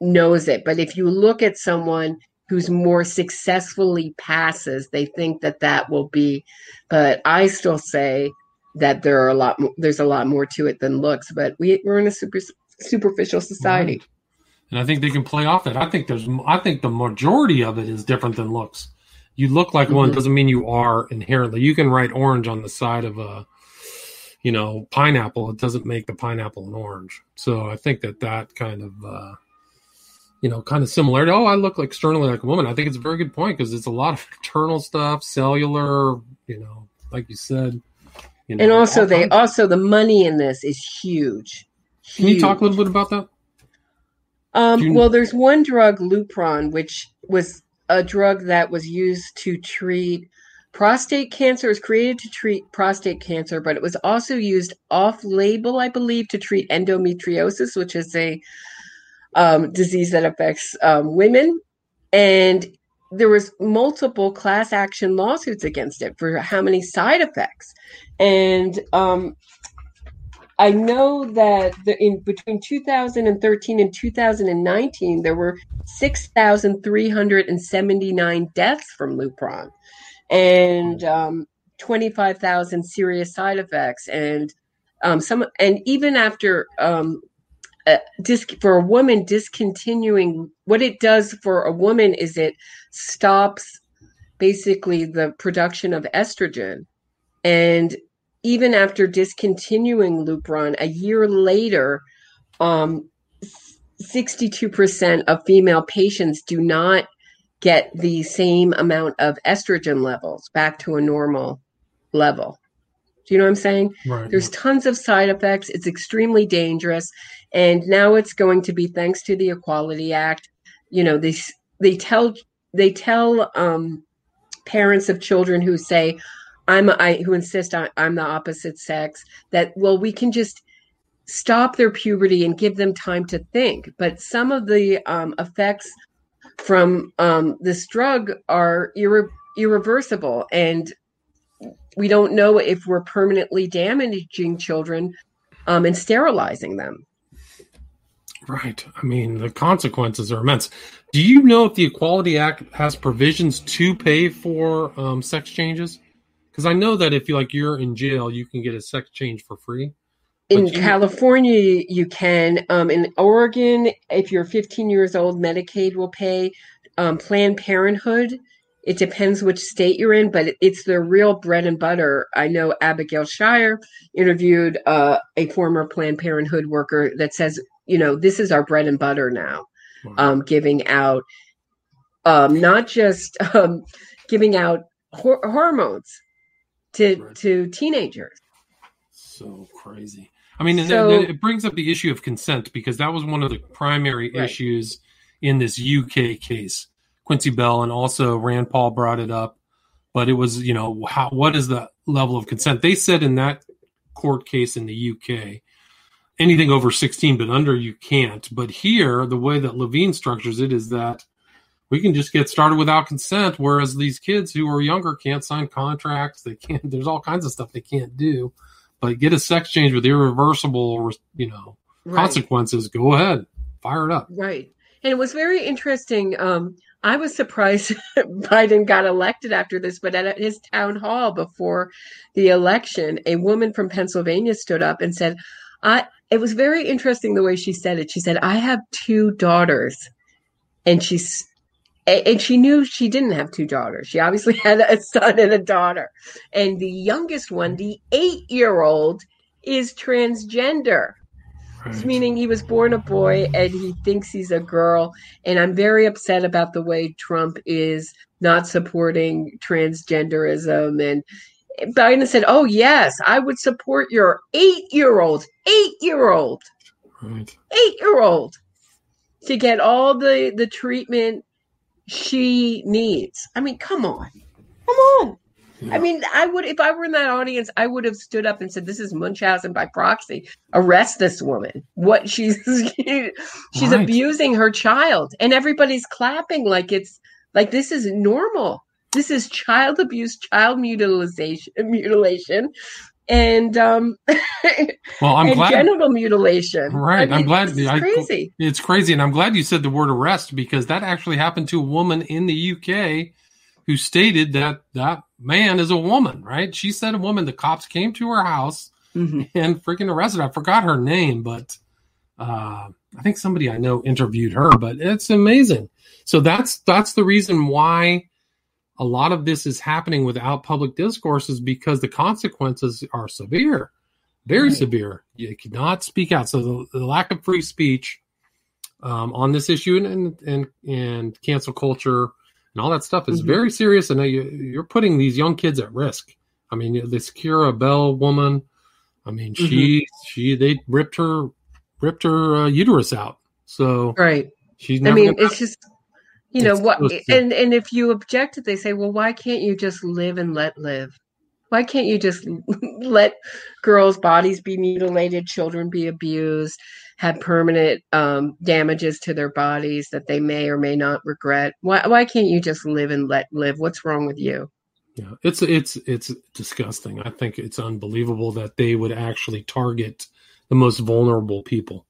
knows it but if you look at someone who's more successfully passes they think that that will be but i still say that there are a lot more, there's a lot more to it than looks but we, we're in a super superficial society right and I think they can play off that. I think there's, I think the majority of it is different than looks. You look like mm-hmm. one doesn't mean you are inherently. You can write orange on the side of a, you know, pineapple. It doesn't make the pineapple an orange. So I think that that kind of, uh, you know, kind of similarity. Oh, I look externally like a woman. I think it's a very good point because it's a lot of internal stuff, cellular. You know, like you said. You know, and also, they also the money in this is huge. huge. Can you talk a little bit about that? Um, you... Well, there's one drug, Lupron, which was a drug that was used to treat prostate cancer. It was created to treat prostate cancer, but it was also used off label, I believe, to treat endometriosis, which is a um, disease that affects um, women. And there was multiple class action lawsuits against it for how many side effects. And um, I know that the, in between 2013 and 2019, there were 6,379 deaths from Lupron and um, 25,000 serious side effects. And um, some, and even after um, disc, for a woman discontinuing, what it does for a woman is it stops basically the production of estrogen and even after discontinuing Lupron, a year later, um, 62% of female patients do not get the same amount of estrogen levels back to a normal level. Do you know what I'm saying? Right. There's tons of side effects. It's extremely dangerous. And now it's going to be thanks to the Equality Act. You know, they they tell they tell um, parents of children who say, "I'm I who insist I'm the opposite sex," that well, we can just stop their puberty and give them time to think. But some of the um, effects from um, this drug are irre- irreversible, and we don't know if we're permanently damaging children um, and sterilizing them. Right. I mean, the consequences are immense. Do you know if the Equality Act has provisions to pay for um, sex changes? Because I know that if you like you're in jail, you can get a sex change for free. In you- California, you can. Um, in Oregon, if you're 15 years old, Medicaid will pay. Um, Planned Parenthood, it depends which state you're in, but it's the real bread and butter. I know Abigail Shrier interviewed uh, a former Planned Parenthood worker that says, you know, this is our bread and butter now, um, giving out um, not just um, giving out hor- hormones to Right. to teenagers. So crazy. I mean, So- it brings up the issue of consent because that was one of the primary Right. issues in this UK case. Quincy Bell and also Rand Paul brought it up, but it was, you know, how, what is the level of consent? They said in that court case in the UK, anything over 16, but under you can't. But here, the way that Levine structures it is that we can just get started without consent, whereas these kids who are younger can't sign contracts. They can't, there's all kinds of stuff they can't do but get a sex change with irreversible, you know, Right. consequences. Go ahead, fire it up. Right. And it was very interesting. Um, I was surprised Biden got elected after this, but at his town hall before the election, a woman from Pennsylvania stood up and said, I it was very interesting the way she said it. She said, I have two daughters. And she's and she knew she didn't have two daughters. She obviously had a son and a daughter. And the youngest one, the eight year old, is transgender Right. meaning he was born a boy and he thinks he's a girl. And I'm very upset about the way Trump is not supporting transgenderism. And Biden said, Oh, yes, I would support your eight year old, eight year old, Right. eight year old to get all the, the treatment she needs. I mean, come on. Come on. I mean, I would if I were in that audience, I would have stood up and said, "This is Munchausen by proxy. Arrest this woman. What she's she's Right. abusing her child, and everybody's clapping like it's like this is normal. This is child abuse, child mutilation, mutilation, and um, Well, I'm glad. genital mutilation. Right, I'm glad- This is I- crazy. It's crazy, and I'm glad you said the word arrest because that actually happened to a woman in the UK who stated that that man is a woman. Right? She said a woman. The cops came to her house Mhm. and freaking arrested. her. I forgot her name, but uh, I think somebody I know interviewed her. But it's amazing. So that's that's the reason why a lot of this is happening without public discourse is because the consequences are severe, very Right. severe. You cannot speak out. So the, the lack of free speech um, on this issue and, and and cancel culture and all that stuff is Mhm. very serious, and you, you're putting these young kids at risk. I mean, this Keira Bell woman. I mean, she she they ripped her ripped her uh, uterus out. So Right. she's I mean, it's just you know It's what and and if you object it they say well why can't you just live and let live? Why can't you just let girls bodies be mutilated children be abused have permanent um, damages to their bodies that they may or may not regret? Why why can't you just live and let live? What's wrong with you? Yeah, it's it's it's disgusting. I think it's unbelievable that they would actually target the most vulnerable people,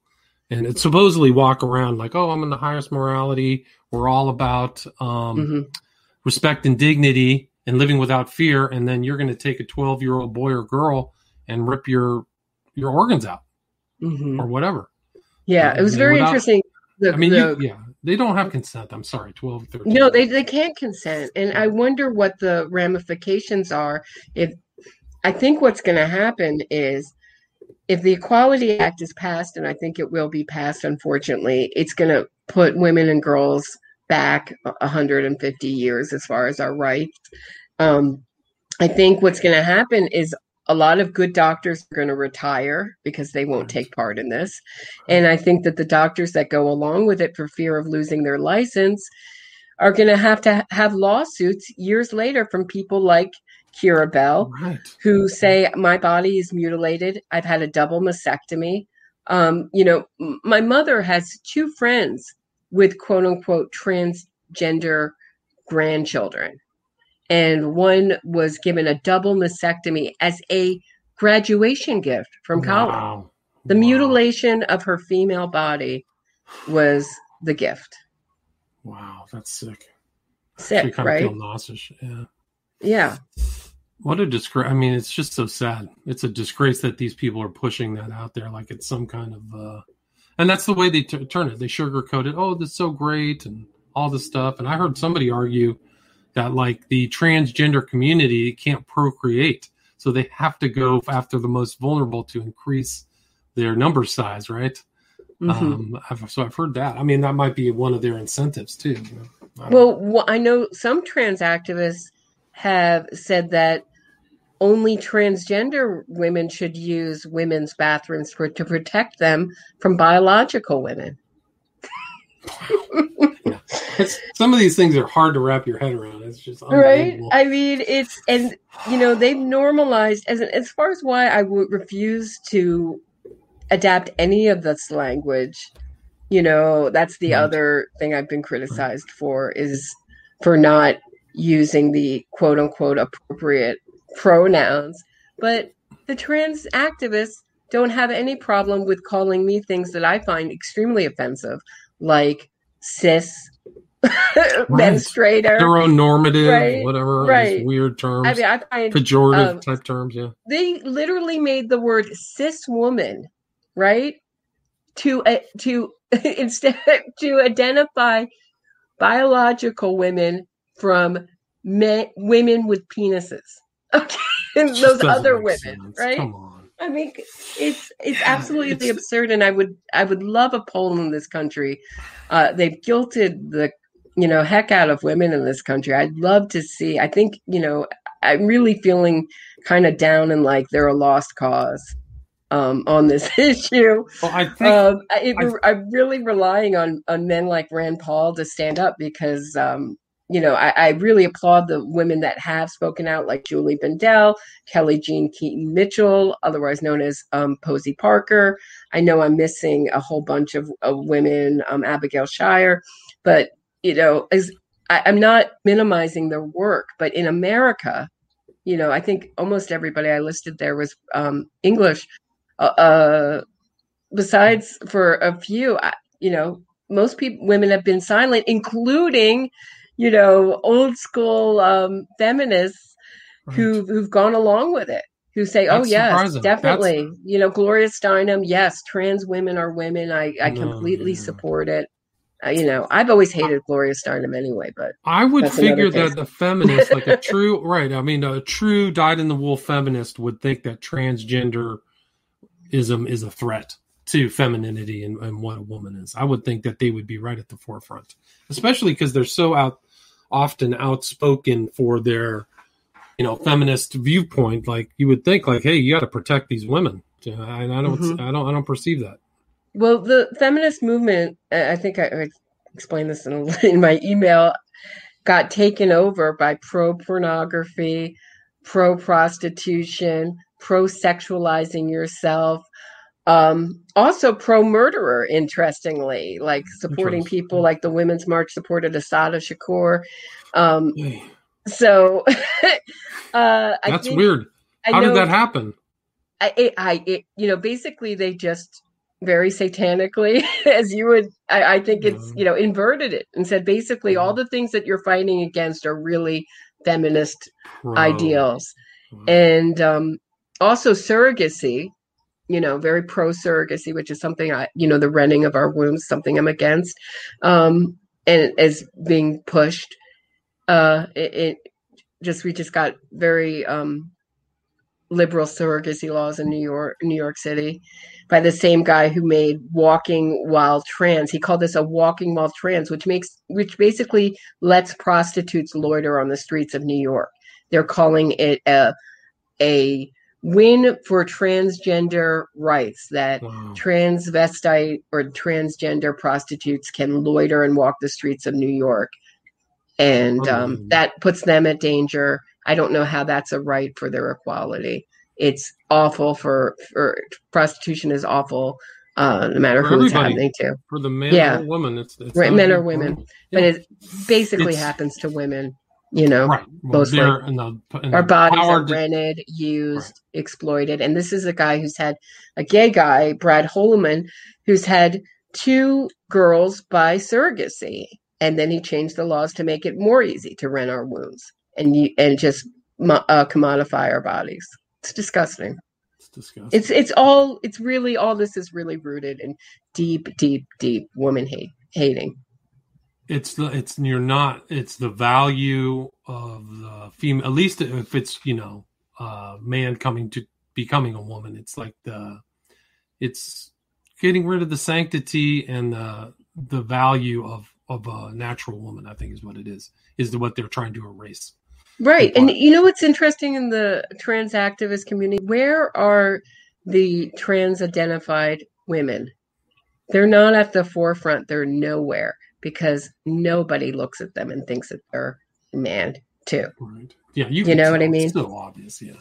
and it's supposedly walk around like, "Oh, I'm in the highest morality. We're all about um, Mhm. respect and dignity and living without fear." And then you're going to take a 12 year old boy or girl and rip your your organs out Mhm. or whatever. yeah it was very without- interesting the, I mean, the- you, yeah, they don't have consent. I'm sorry, 12, 13. No, they, they can't consent. And I wonder what the ramifications are if I think what's going to happen is if the Equality Act is passed, and I think it will be passed, unfortunately, it's going to put women and girls back 150 years as far as our rights. Um, I think what's going to happen is a lot of good doctors are going to retire because they won't take part in this. And I think that the doctors that go along with it for fear of losing their license are going to have to have lawsuits years later from people like Keira Bell, right. who say, My body is mutilated. I've had a double mastectomy. Um, you know, m- my mother has two friends with quote unquote transgender grandchildren and one was given a double mastectomy as a graduation gift from college. Wow. The wow. mutilation of her female body was the gift. Wow, that's sick. Sick, kind right? Of feel nauseous. Yeah. Yeah. What a disgrace! I mean, it's just so sad. It's a disgrace that these people are pushing that out there like it's some kind of, uh and that's the way they t- turn it. They sugarcoat it. Oh, that's so great, and all this stuff. And I heard somebody argue that like the transgender community can't procreate so they have to go after the most vulnerable to increase their number size right mm-hmm. um, I've, so i've heard that i mean that might be one of their incentives too I well, well i know some trans activists have said that only transgender women should use women's bathrooms for, to protect them from biological women it's, some of these things are hard to wrap your head around. It's just right. I mean, it's and you know they've normalized as as far as why I would refuse to adapt any of this language. You know, that's the right. other thing I've been criticized right. for is for not using the quote unquote appropriate pronouns. But the trans activists don't have any problem with calling me things that I find extremely offensive, like cis right. menstruator, heteronormative, right. whatever, right. weird terms. I mean, I find pejorative um, type terms. Yeah, they literally made the word cis woman, right, to uh, to instead to identify biological women from men, women with penises. Okay, and those other women, sense. right? Come on. I mean, it's it's absolutely it's, absurd, and I would I would love a poll in this country. Uh, they've guilted the you know heck out of women in this country. I'd love to see. I think you know I'm really feeling kind of down and like they're a lost cause um, on this issue. Well, I think um, I, am really relying on on men like Rand Paul to stand up because um, you know, I, I, really applaud the women that have spoken out, like Julie Bindel, Kellie-Jay Keen-Minshull, otherwise known as um, Posie Parker. I know I'm missing a whole bunch of, of women, um, Abigail Shrier, but you know, as I, I'm not minimizing their work, but in America, you know, I think almost everybody I listed there was um, English. Uh, uh, besides for a few, you know, most people women have been silent, including you know, old school um, feminists right. who who've gone along with it, who say, That's "Oh yes, surprising. definitely." That's... You know, Gloria Steinem, yes, trans women are women. I I no, completely support it. Uh, you know, I've always hated Gloria Steinem anyway, but I would figure that the feminist, like a true right, I mean, a true dyed in the wool feminist would think that transgenderism is a threat to femininity and, and, what a woman is. I would think that they would be right at the forefront, especially because they're so out often outspoken for their you know feminist viewpoint like you would think like hey you got to protect these women and i don't mm-hmm. i don't i don't perceive that well the feminist movement i think i, I explained this in, in my email got taken over by pro pornography pro prostitution pro sexualizing yourself um, also pro murderer, interestingly, like supporting people like the Women's March supported Assata Shakur. Um, so uh, that's think, weird. How know, did that happen? I, it, I it, you know, basically they just very satanically, as you would, I, I think it's, you know, inverted it and said basically all the things that you're fighting against are really feminist ideals. And um, also surrogacy, you know, very pro surrogacy, which is something I, you know, the renting of our wombs, something I'm against, um, and is being pushed. Uh, it, it just we just got very um, liberal surrogacy laws in New York, New York City, by the same guy who made walking while trans. He called this a walking while trans, which makes which basically lets prostitutes loiter on the streets of New York. They're calling it a a win for transgender rights that wow. transvestite or transgender prostitutes can loiter and walk the streets of New York. And um, that puts them at danger. I don't know how that's a right for their equality. It's awful for, for prostitution is awful uh, no matter who it's happening to. For the men yeah. or women, it's, it's right, men or women, yeah. but it basically it's, happens to women you know right. well, mostly the, our bodies are rented used right. exploited. And this is a guy who's had a gay guy brad hoylman who's had two girls by surrogacy. And then he changed the laws to make it more easy to rent our wounds and you and just uh, commodify our bodies. It's disgusting. It's disgusting. It's it's all it's really all this is really rooted in deep deep deep woman hate hating it's the it's you're not it's the value of the female at least if it's you know uh man coming to becoming a woman it's like the it's getting rid of the sanctity and the the value of of a natural woman i think is what it is is what they're trying to erase. Right and you know what's interesting in the trans activist community? Where are the trans identified women? They're not at the forefront they're nowhere because nobody looks at them and thinks that they're man too. Right. Yeah, you, you know what I mean. It's so obvious. Yeah.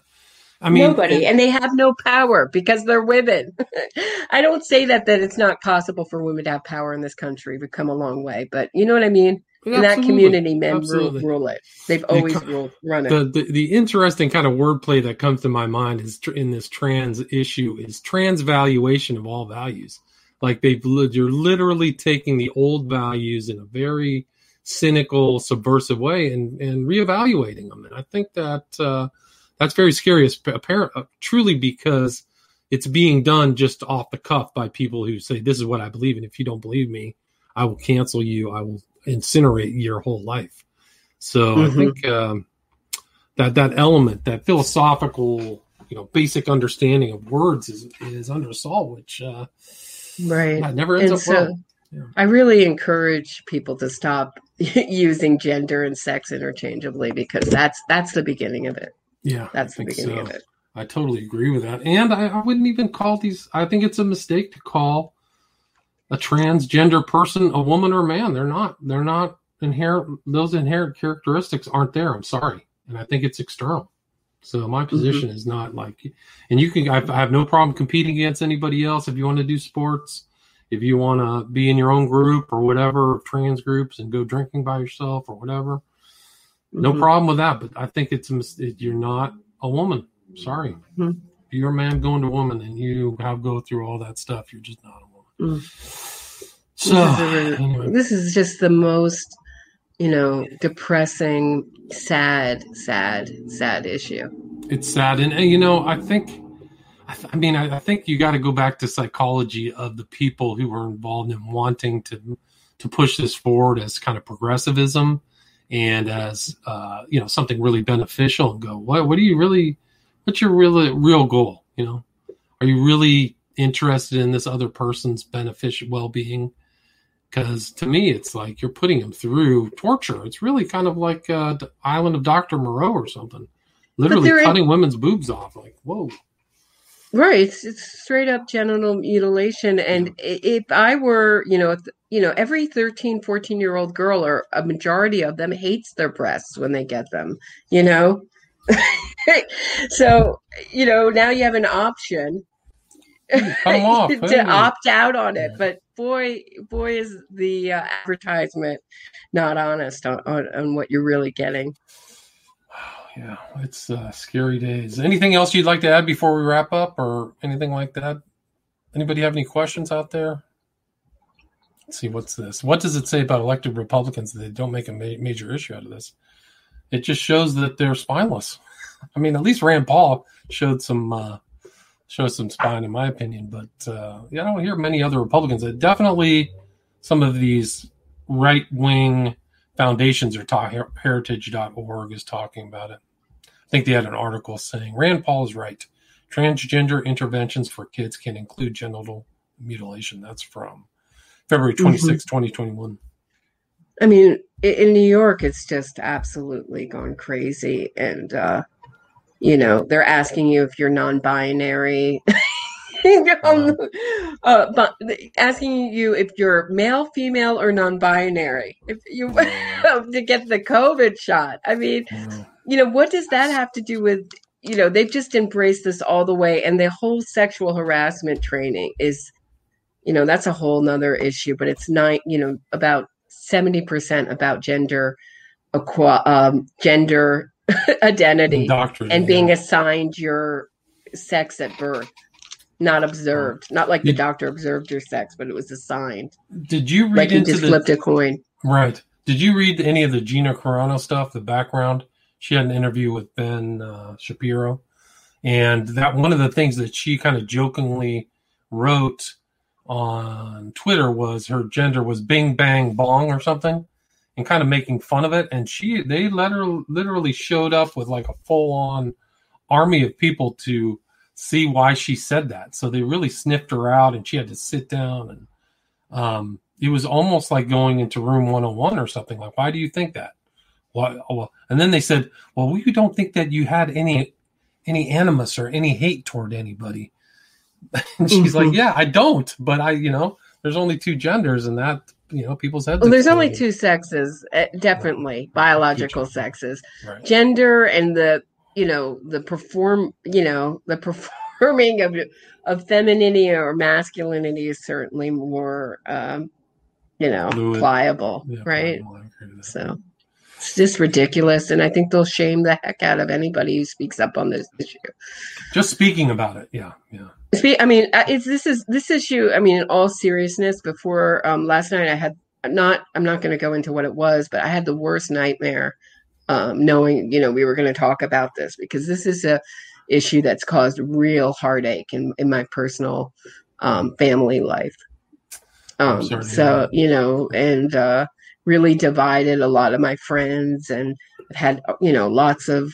I mean, nobody, and they have no power because they're women. I don't say that that it's not possible for women to have power in this country. We've come a long way, but you know what I mean. In that community, men rule, rule, it. They've always ruled, run it. The, the, the interesting kind of wordplay that comes to my mind is tr- in this trans issue is transvaluation of all values. Like they've you're literally taking the old values in a very cynical, subversive way and and reevaluating them. And I think that uh, that's very scary, apparent, uh, truly because it's being done just off the cuff by people who say this is what I believe, and if you don't believe me, I will cancel you. I will incinerate your whole life. So mm-hmm. I think um, that that element, that philosophical, you know, basic understanding of words is is under assault, which uh, Right. Yeah, never ends and up so well. Yeah. I really encourage people to stop using gender and sex interchangeably because that's that's the beginning of it. Yeah, that's the beginning so. of it. I totally agree with that, and I, I wouldn't even call these. I think it's a mistake to call a transgender person a woman or a man. They're not. They're not inherent. Those inherent characteristics aren't there. I'm sorry, and I think it's external. So my mm-hmm. position mm-hmm. is not like, and you can. I have no problem competing against anybody else if you want to do sports, if you want to be in your own group or whatever trans groups and go drinking by yourself or whatever. No mm-hmm. problem with that. But I think it's a, you're not a woman. Sorry, mm-hmm. if you're a man going to woman and you have go through all that stuff, you're just not a woman. Mm. So this is, anyway. this is just the most you know, depressing, sad, sad, sad issue. It's sad, and, and you know, I think, I, th- I mean, I, I, think you got to go back to psychology of the people who were involved in wanting to to push this forward as kind of progressivism and as uh, you know something really beneficial, and go, what what do you really, what's your real real goal? You know, are you really interested in this other person's beneficial well being? Because to me it's like you're putting them through torture. It's really kind of like uh, the island of dr moreau or something. Literally cutting in- women's boobs off like whoa. Right. It's, it's straight up genital mutilation. And yeah. if i were you know you know every 13 14 year old girl or a majority of them hates their breasts when they get them you know? So you know now you have an option to opt out on it but boy, boy, is the uh, advertisement not honest on, on, on, what you're really getting. Yeah, it's uh, scary days. Anything else you'd like to add before we wrap up, or anything like that? Anybody have any questions out there? Let's see, what's this? What does it say about elected Republicans that they don't make a ma- major issue out of this? It just shows that they're spineless. I mean, at least Rand Paul showed some uh, shows some spine, in my opinion. But uh, yeah, I don't hear many other Republicans. Uh, definitely, some of these right wing foundations are talking. Heritage.org is talking about it. I think they had an article saying Rand Paul is right. Transgender interventions for kids can include genital mutilation. That's from February 26, mm-hmm. 2021. I mean, in New York, it's just absolutely gone crazy. And, uh, you know, they're asking you if you're non binary. um, uh, but asking you if you're male, female, or non-binary, if you to get the COVID shot. I mean, you know, what does that have to do with? You know, they've just embraced this all the way, and the whole sexual harassment training is, you know, that's a whole nother issue. But it's not, you know, about seventy percent about gender, um, gender identity, and being assigned your sex at birth not observed. Not like the doctor observed your sex, but it was assigned. Did you read like into just the, flipped a coin? Right. Did you read any of the Gina Carano stuff? The background. She had an interview with Ben uh, Shapiro, and that one of the things that she kind of jokingly wrote on Twitter was her gender was Bing Bang Bong or something, and kind of making fun of it. And she they literally literally showed up with like a full on army of people to see why she said that. So they really sniffed her out and she had to sit down and um, it was almost like going into room 101 or something like, why do you think that? Well, well, and then they said, well, we don't think that you had any, any animus or any hate toward anybody. And she's mm-hmm. like, yeah, I don't, but I, you know, there's only two genders and that, you know, people's heads. Well, there's only two sexes, eh, definitely right. biological sexes, right. gender and the you know the perform you know the performing of of femininity or masculinity is certainly more um you know Fluid. pliable yeah, right pliable. so it's just ridiculous and i think they'll shame the heck out of anybody who speaks up on this issue just speaking about it yeah yeah I mean, uh, it's this is this issue. I mean, in all seriousness, before um, last night, I had not. I'm not going to go into what it was, but I had the worst nightmare um, knowing you know we were going to talk about this because this is a issue that's caused real heartache in, in my personal um, family life. Um, so you know, and uh, really divided a lot of my friends, and had you know lots of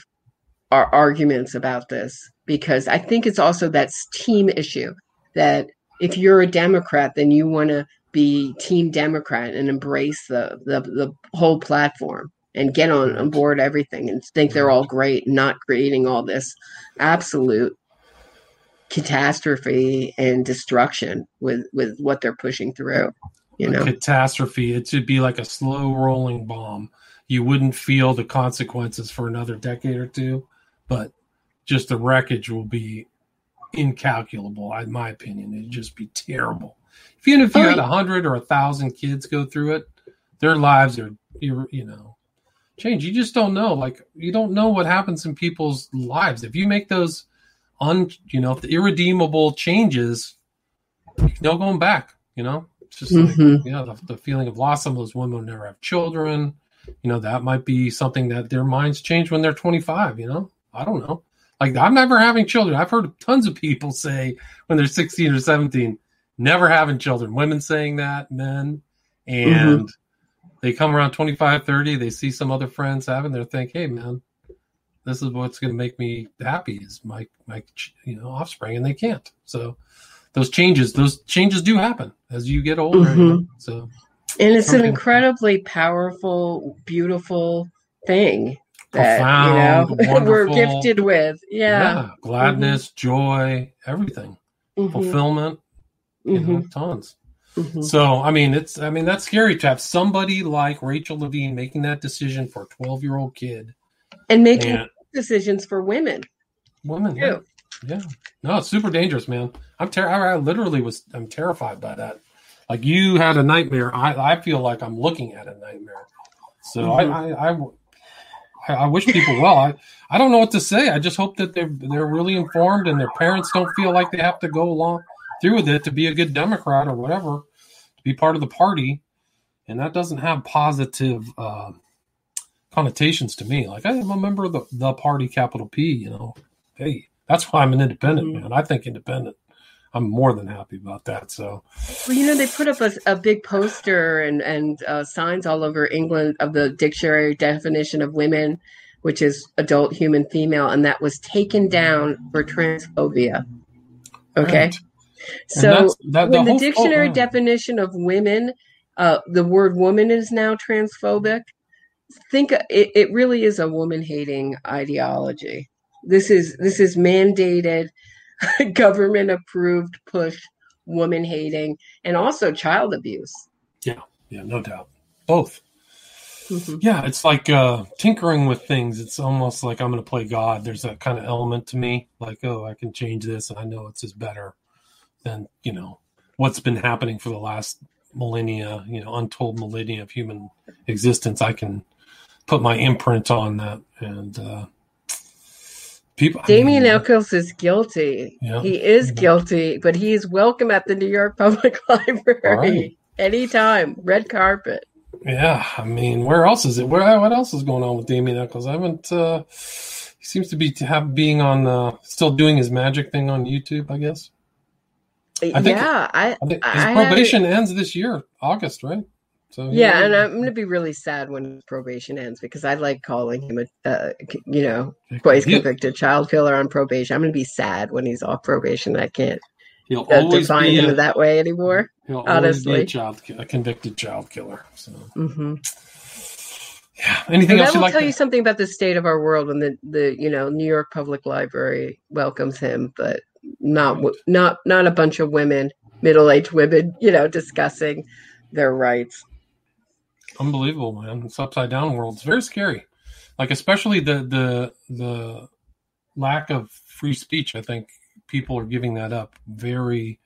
ar- arguments about this because I think it's also that team issue that if you're a Democrat, then you want to be team Democrat and embrace the, the the whole platform and get on, on board everything and think they're all great, not creating all this absolute catastrophe and destruction with with what they're pushing through. You know, catastrophe. It should be like a slow rolling bomb. You wouldn't feel the consequences for another decade or two, but just the wreckage will be incalculable. In my opinion, it'd just be terrible. If Even if you had a hundred or a thousand kids go through it, their lives are you know change. You just don't know. Like you don't know what happens in people's lives. If you make those un you know, irredeemable changes, no going back, you know? It's just mm-hmm. like, you know, the, the, feeling of loss. Some of those women never have children. You know, that might be something that their minds change when they're 25, you know? I don't know. Like I'm never having children. I've heard tons of people say when they're 16 or 17, never having children. Women saying that, men. And mm-hmm they come around 25, 30, they see some other friends having, they think, hey, man, this is what's going to make me happy is my, my, you know, offspring, and they can't. So those changes, those changes do happen as you get older. Mm-hmm. You know? So, and it's an incredibly powerful, beautiful thing that Profound, you know we're gifted with. Yeah, yeah gladness, mm-hmm. joy, everything, mm-hmm. fulfillment, you know, mm-hmm. tons. Mm-hmm. So, I mean, it's, I mean, that's scary to have somebody like Rachel Levine making that decision for a 12 year old kid and making and, decisions for women. Women, yeah. yeah. No, it's super dangerous, man. I'm ter- I literally was, I'm terrified by that. Like you had a nightmare. I, I feel like I'm looking at a nightmare. So mm-hmm. I, I, I, I wish people well. I, I don't know what to say. I just hope that they're they're really informed and their parents don't feel like they have to go along through with it to be a good Democrat or whatever, to be part of the party, and that doesn't have positive uh, connotations to me. Like I am a member of the the party, capital P. You know, hey, that's why I'm an independent mm-hmm. man. I think independent. I'm more than happy about that. So, well, you know, they put up a, a big poster and and uh, signs all over England of the dictionary definition of women which is adult human female, and that was taken down for transphobia. Okay. Right. So that- when the dictionary oh. definition of women, uh, the word woman is now transphobic. Think it, it really is a woman hating ideology. This is this is mandated, government approved push woman hating and also child abuse. Yeah, yeah, no doubt. Both. Mhm. Yeah, it's like uh, tinkering with things. It's almost like I'm going to play God. There's that kind of element to me, like, oh, I can change this, and I know it's just better than you know what's been happening for the last millennia. You know, untold millennia of human existence. I can put my imprint on that, and uh, people. I Damien mean, Echols is guilty. Yeah. He is Yeah. guilty, but he is welcome at the New York Public Library Right. anytime. Red carpet. Yeah, I mean, where else is it? Where what else is going on with Damien Echols? I haven't. Uh, he seems to be to have being on uh, still doing his magic thing on YouTube. I guess. I think- yeah, I, I think his I probation ends this year, August, right? So yeah, and I'm going to be really sad when probation ends because I like calling him a, uh, you know, twice convicted child killer on probation. I'm going to be sad when he's off probation. I can't he'll uh, always define be him a, that way anymore. he'll always be a honestly. child, a convicted child killer. So hmm yeah, anything And else you'd will like tell to? you something about the state of our world when the, the you know New York Public Library welcomes him, but not w not not a bunch of women, middle aged women, you know, discussing their rights. Unbelievable, man! It's upside down world. It's very scary. Like especially the the the lack of free speech. I think people are giving that up. Very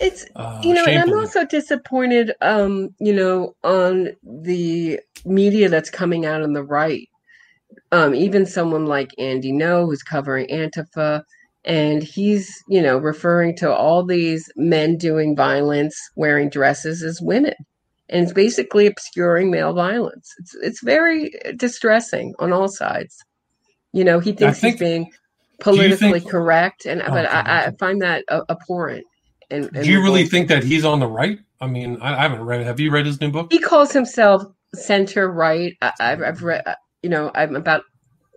It's uh, you know, and I'm also disappointed, um, you know, on the media that's coming out on the right. Um, even someone like Andy Ngo, who's covering Antifa, and he's, you know, referring to all these men doing violence wearing dresses as women. And it's basically obscuring male violence. It's it's very distressing on all sides. You know, he thinks think- he's being politically think- correct, and but I, I find that abhorrent. And, and Do you really think that he's on the right? I mean, I, I haven't read it. Have you read his new book? he calls himself center right. I, I've, I've read, uh, you know, I'm about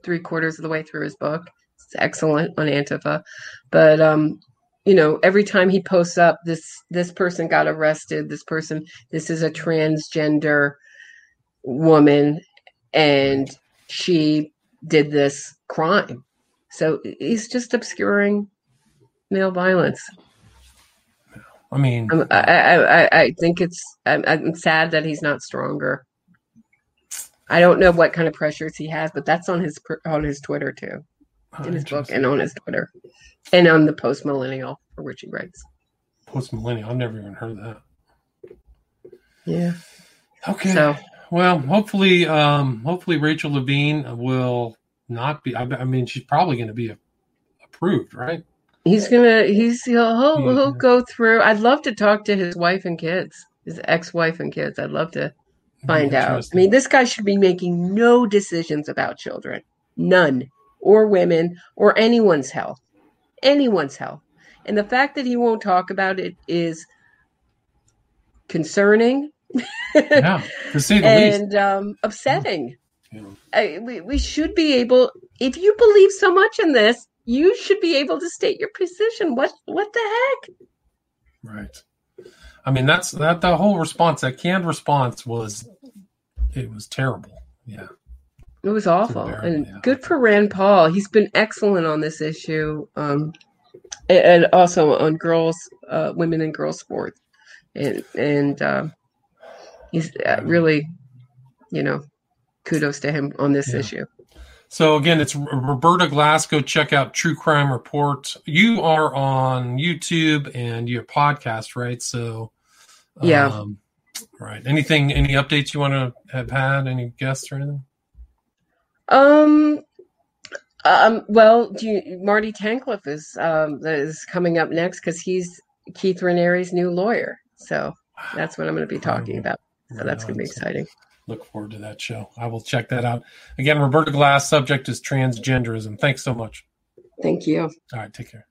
three quarters of the way through his book. It's excellent on Antifa, but um, you know, every time he posts up this this person got arrested, this person, this is a transgender woman, and she did this crime. So he's just obscuring male violence. I mean, I'm, I, I, I- I think it's. I'm, I'm sad that he's not stronger. I don't know what kind of pressures he has, but that's on his on his Twitter too, oh, in his book, and on his Twitter, and on the post millennial for which he writes. post millennial. I've never even heard that. Yeah. Okay. So Well, hopefully, um, hopefully Rachel Levine will not be. I, I mean, she's probably going to be a, approved, right? he's gonna. He's he'll he'll, Yeah. he'll go through. I'd love to talk to his wife and kids, his ex-wife and kids. I'd love to find out. I mean, this guy should be making no decisions about children, none, or women, or anyone's health, anyone's health. And the fact that he won't talk about it is concerning yeah, to say the least. and um, upsetting. Yeah. I, we, we should be able, if you believe so much in this, you should be able to state your position. What what the heck? Right. I mean, that's that. The whole response, that canned response, was it was terrible. Yeah. It was awful, and yeah. good for Rand Paul. He's been excellent on this issue, um, and, and also on girls, uh, women and girls sports, and and uh, he's uh, really, you know, kudos to him on this Yeah. issue. So again, it's Roberta Glasgow. Check out True Crime Report. You are on YouTube and your podcast, right? So, Yeah. um, right. Anything? Any updates you want to have had? Any guests or anything? Um, um, well, do you, Marty Tankleff is um is coming up next because he's Keith Raniere's new lawyer. So that's what I'm going to be talking about. So that's going to be exciting. Look forward to that show. I will check that out. Again, Roberta Glass. Subject is transgenderism. Thanks so much. Thank you. All right. Take care.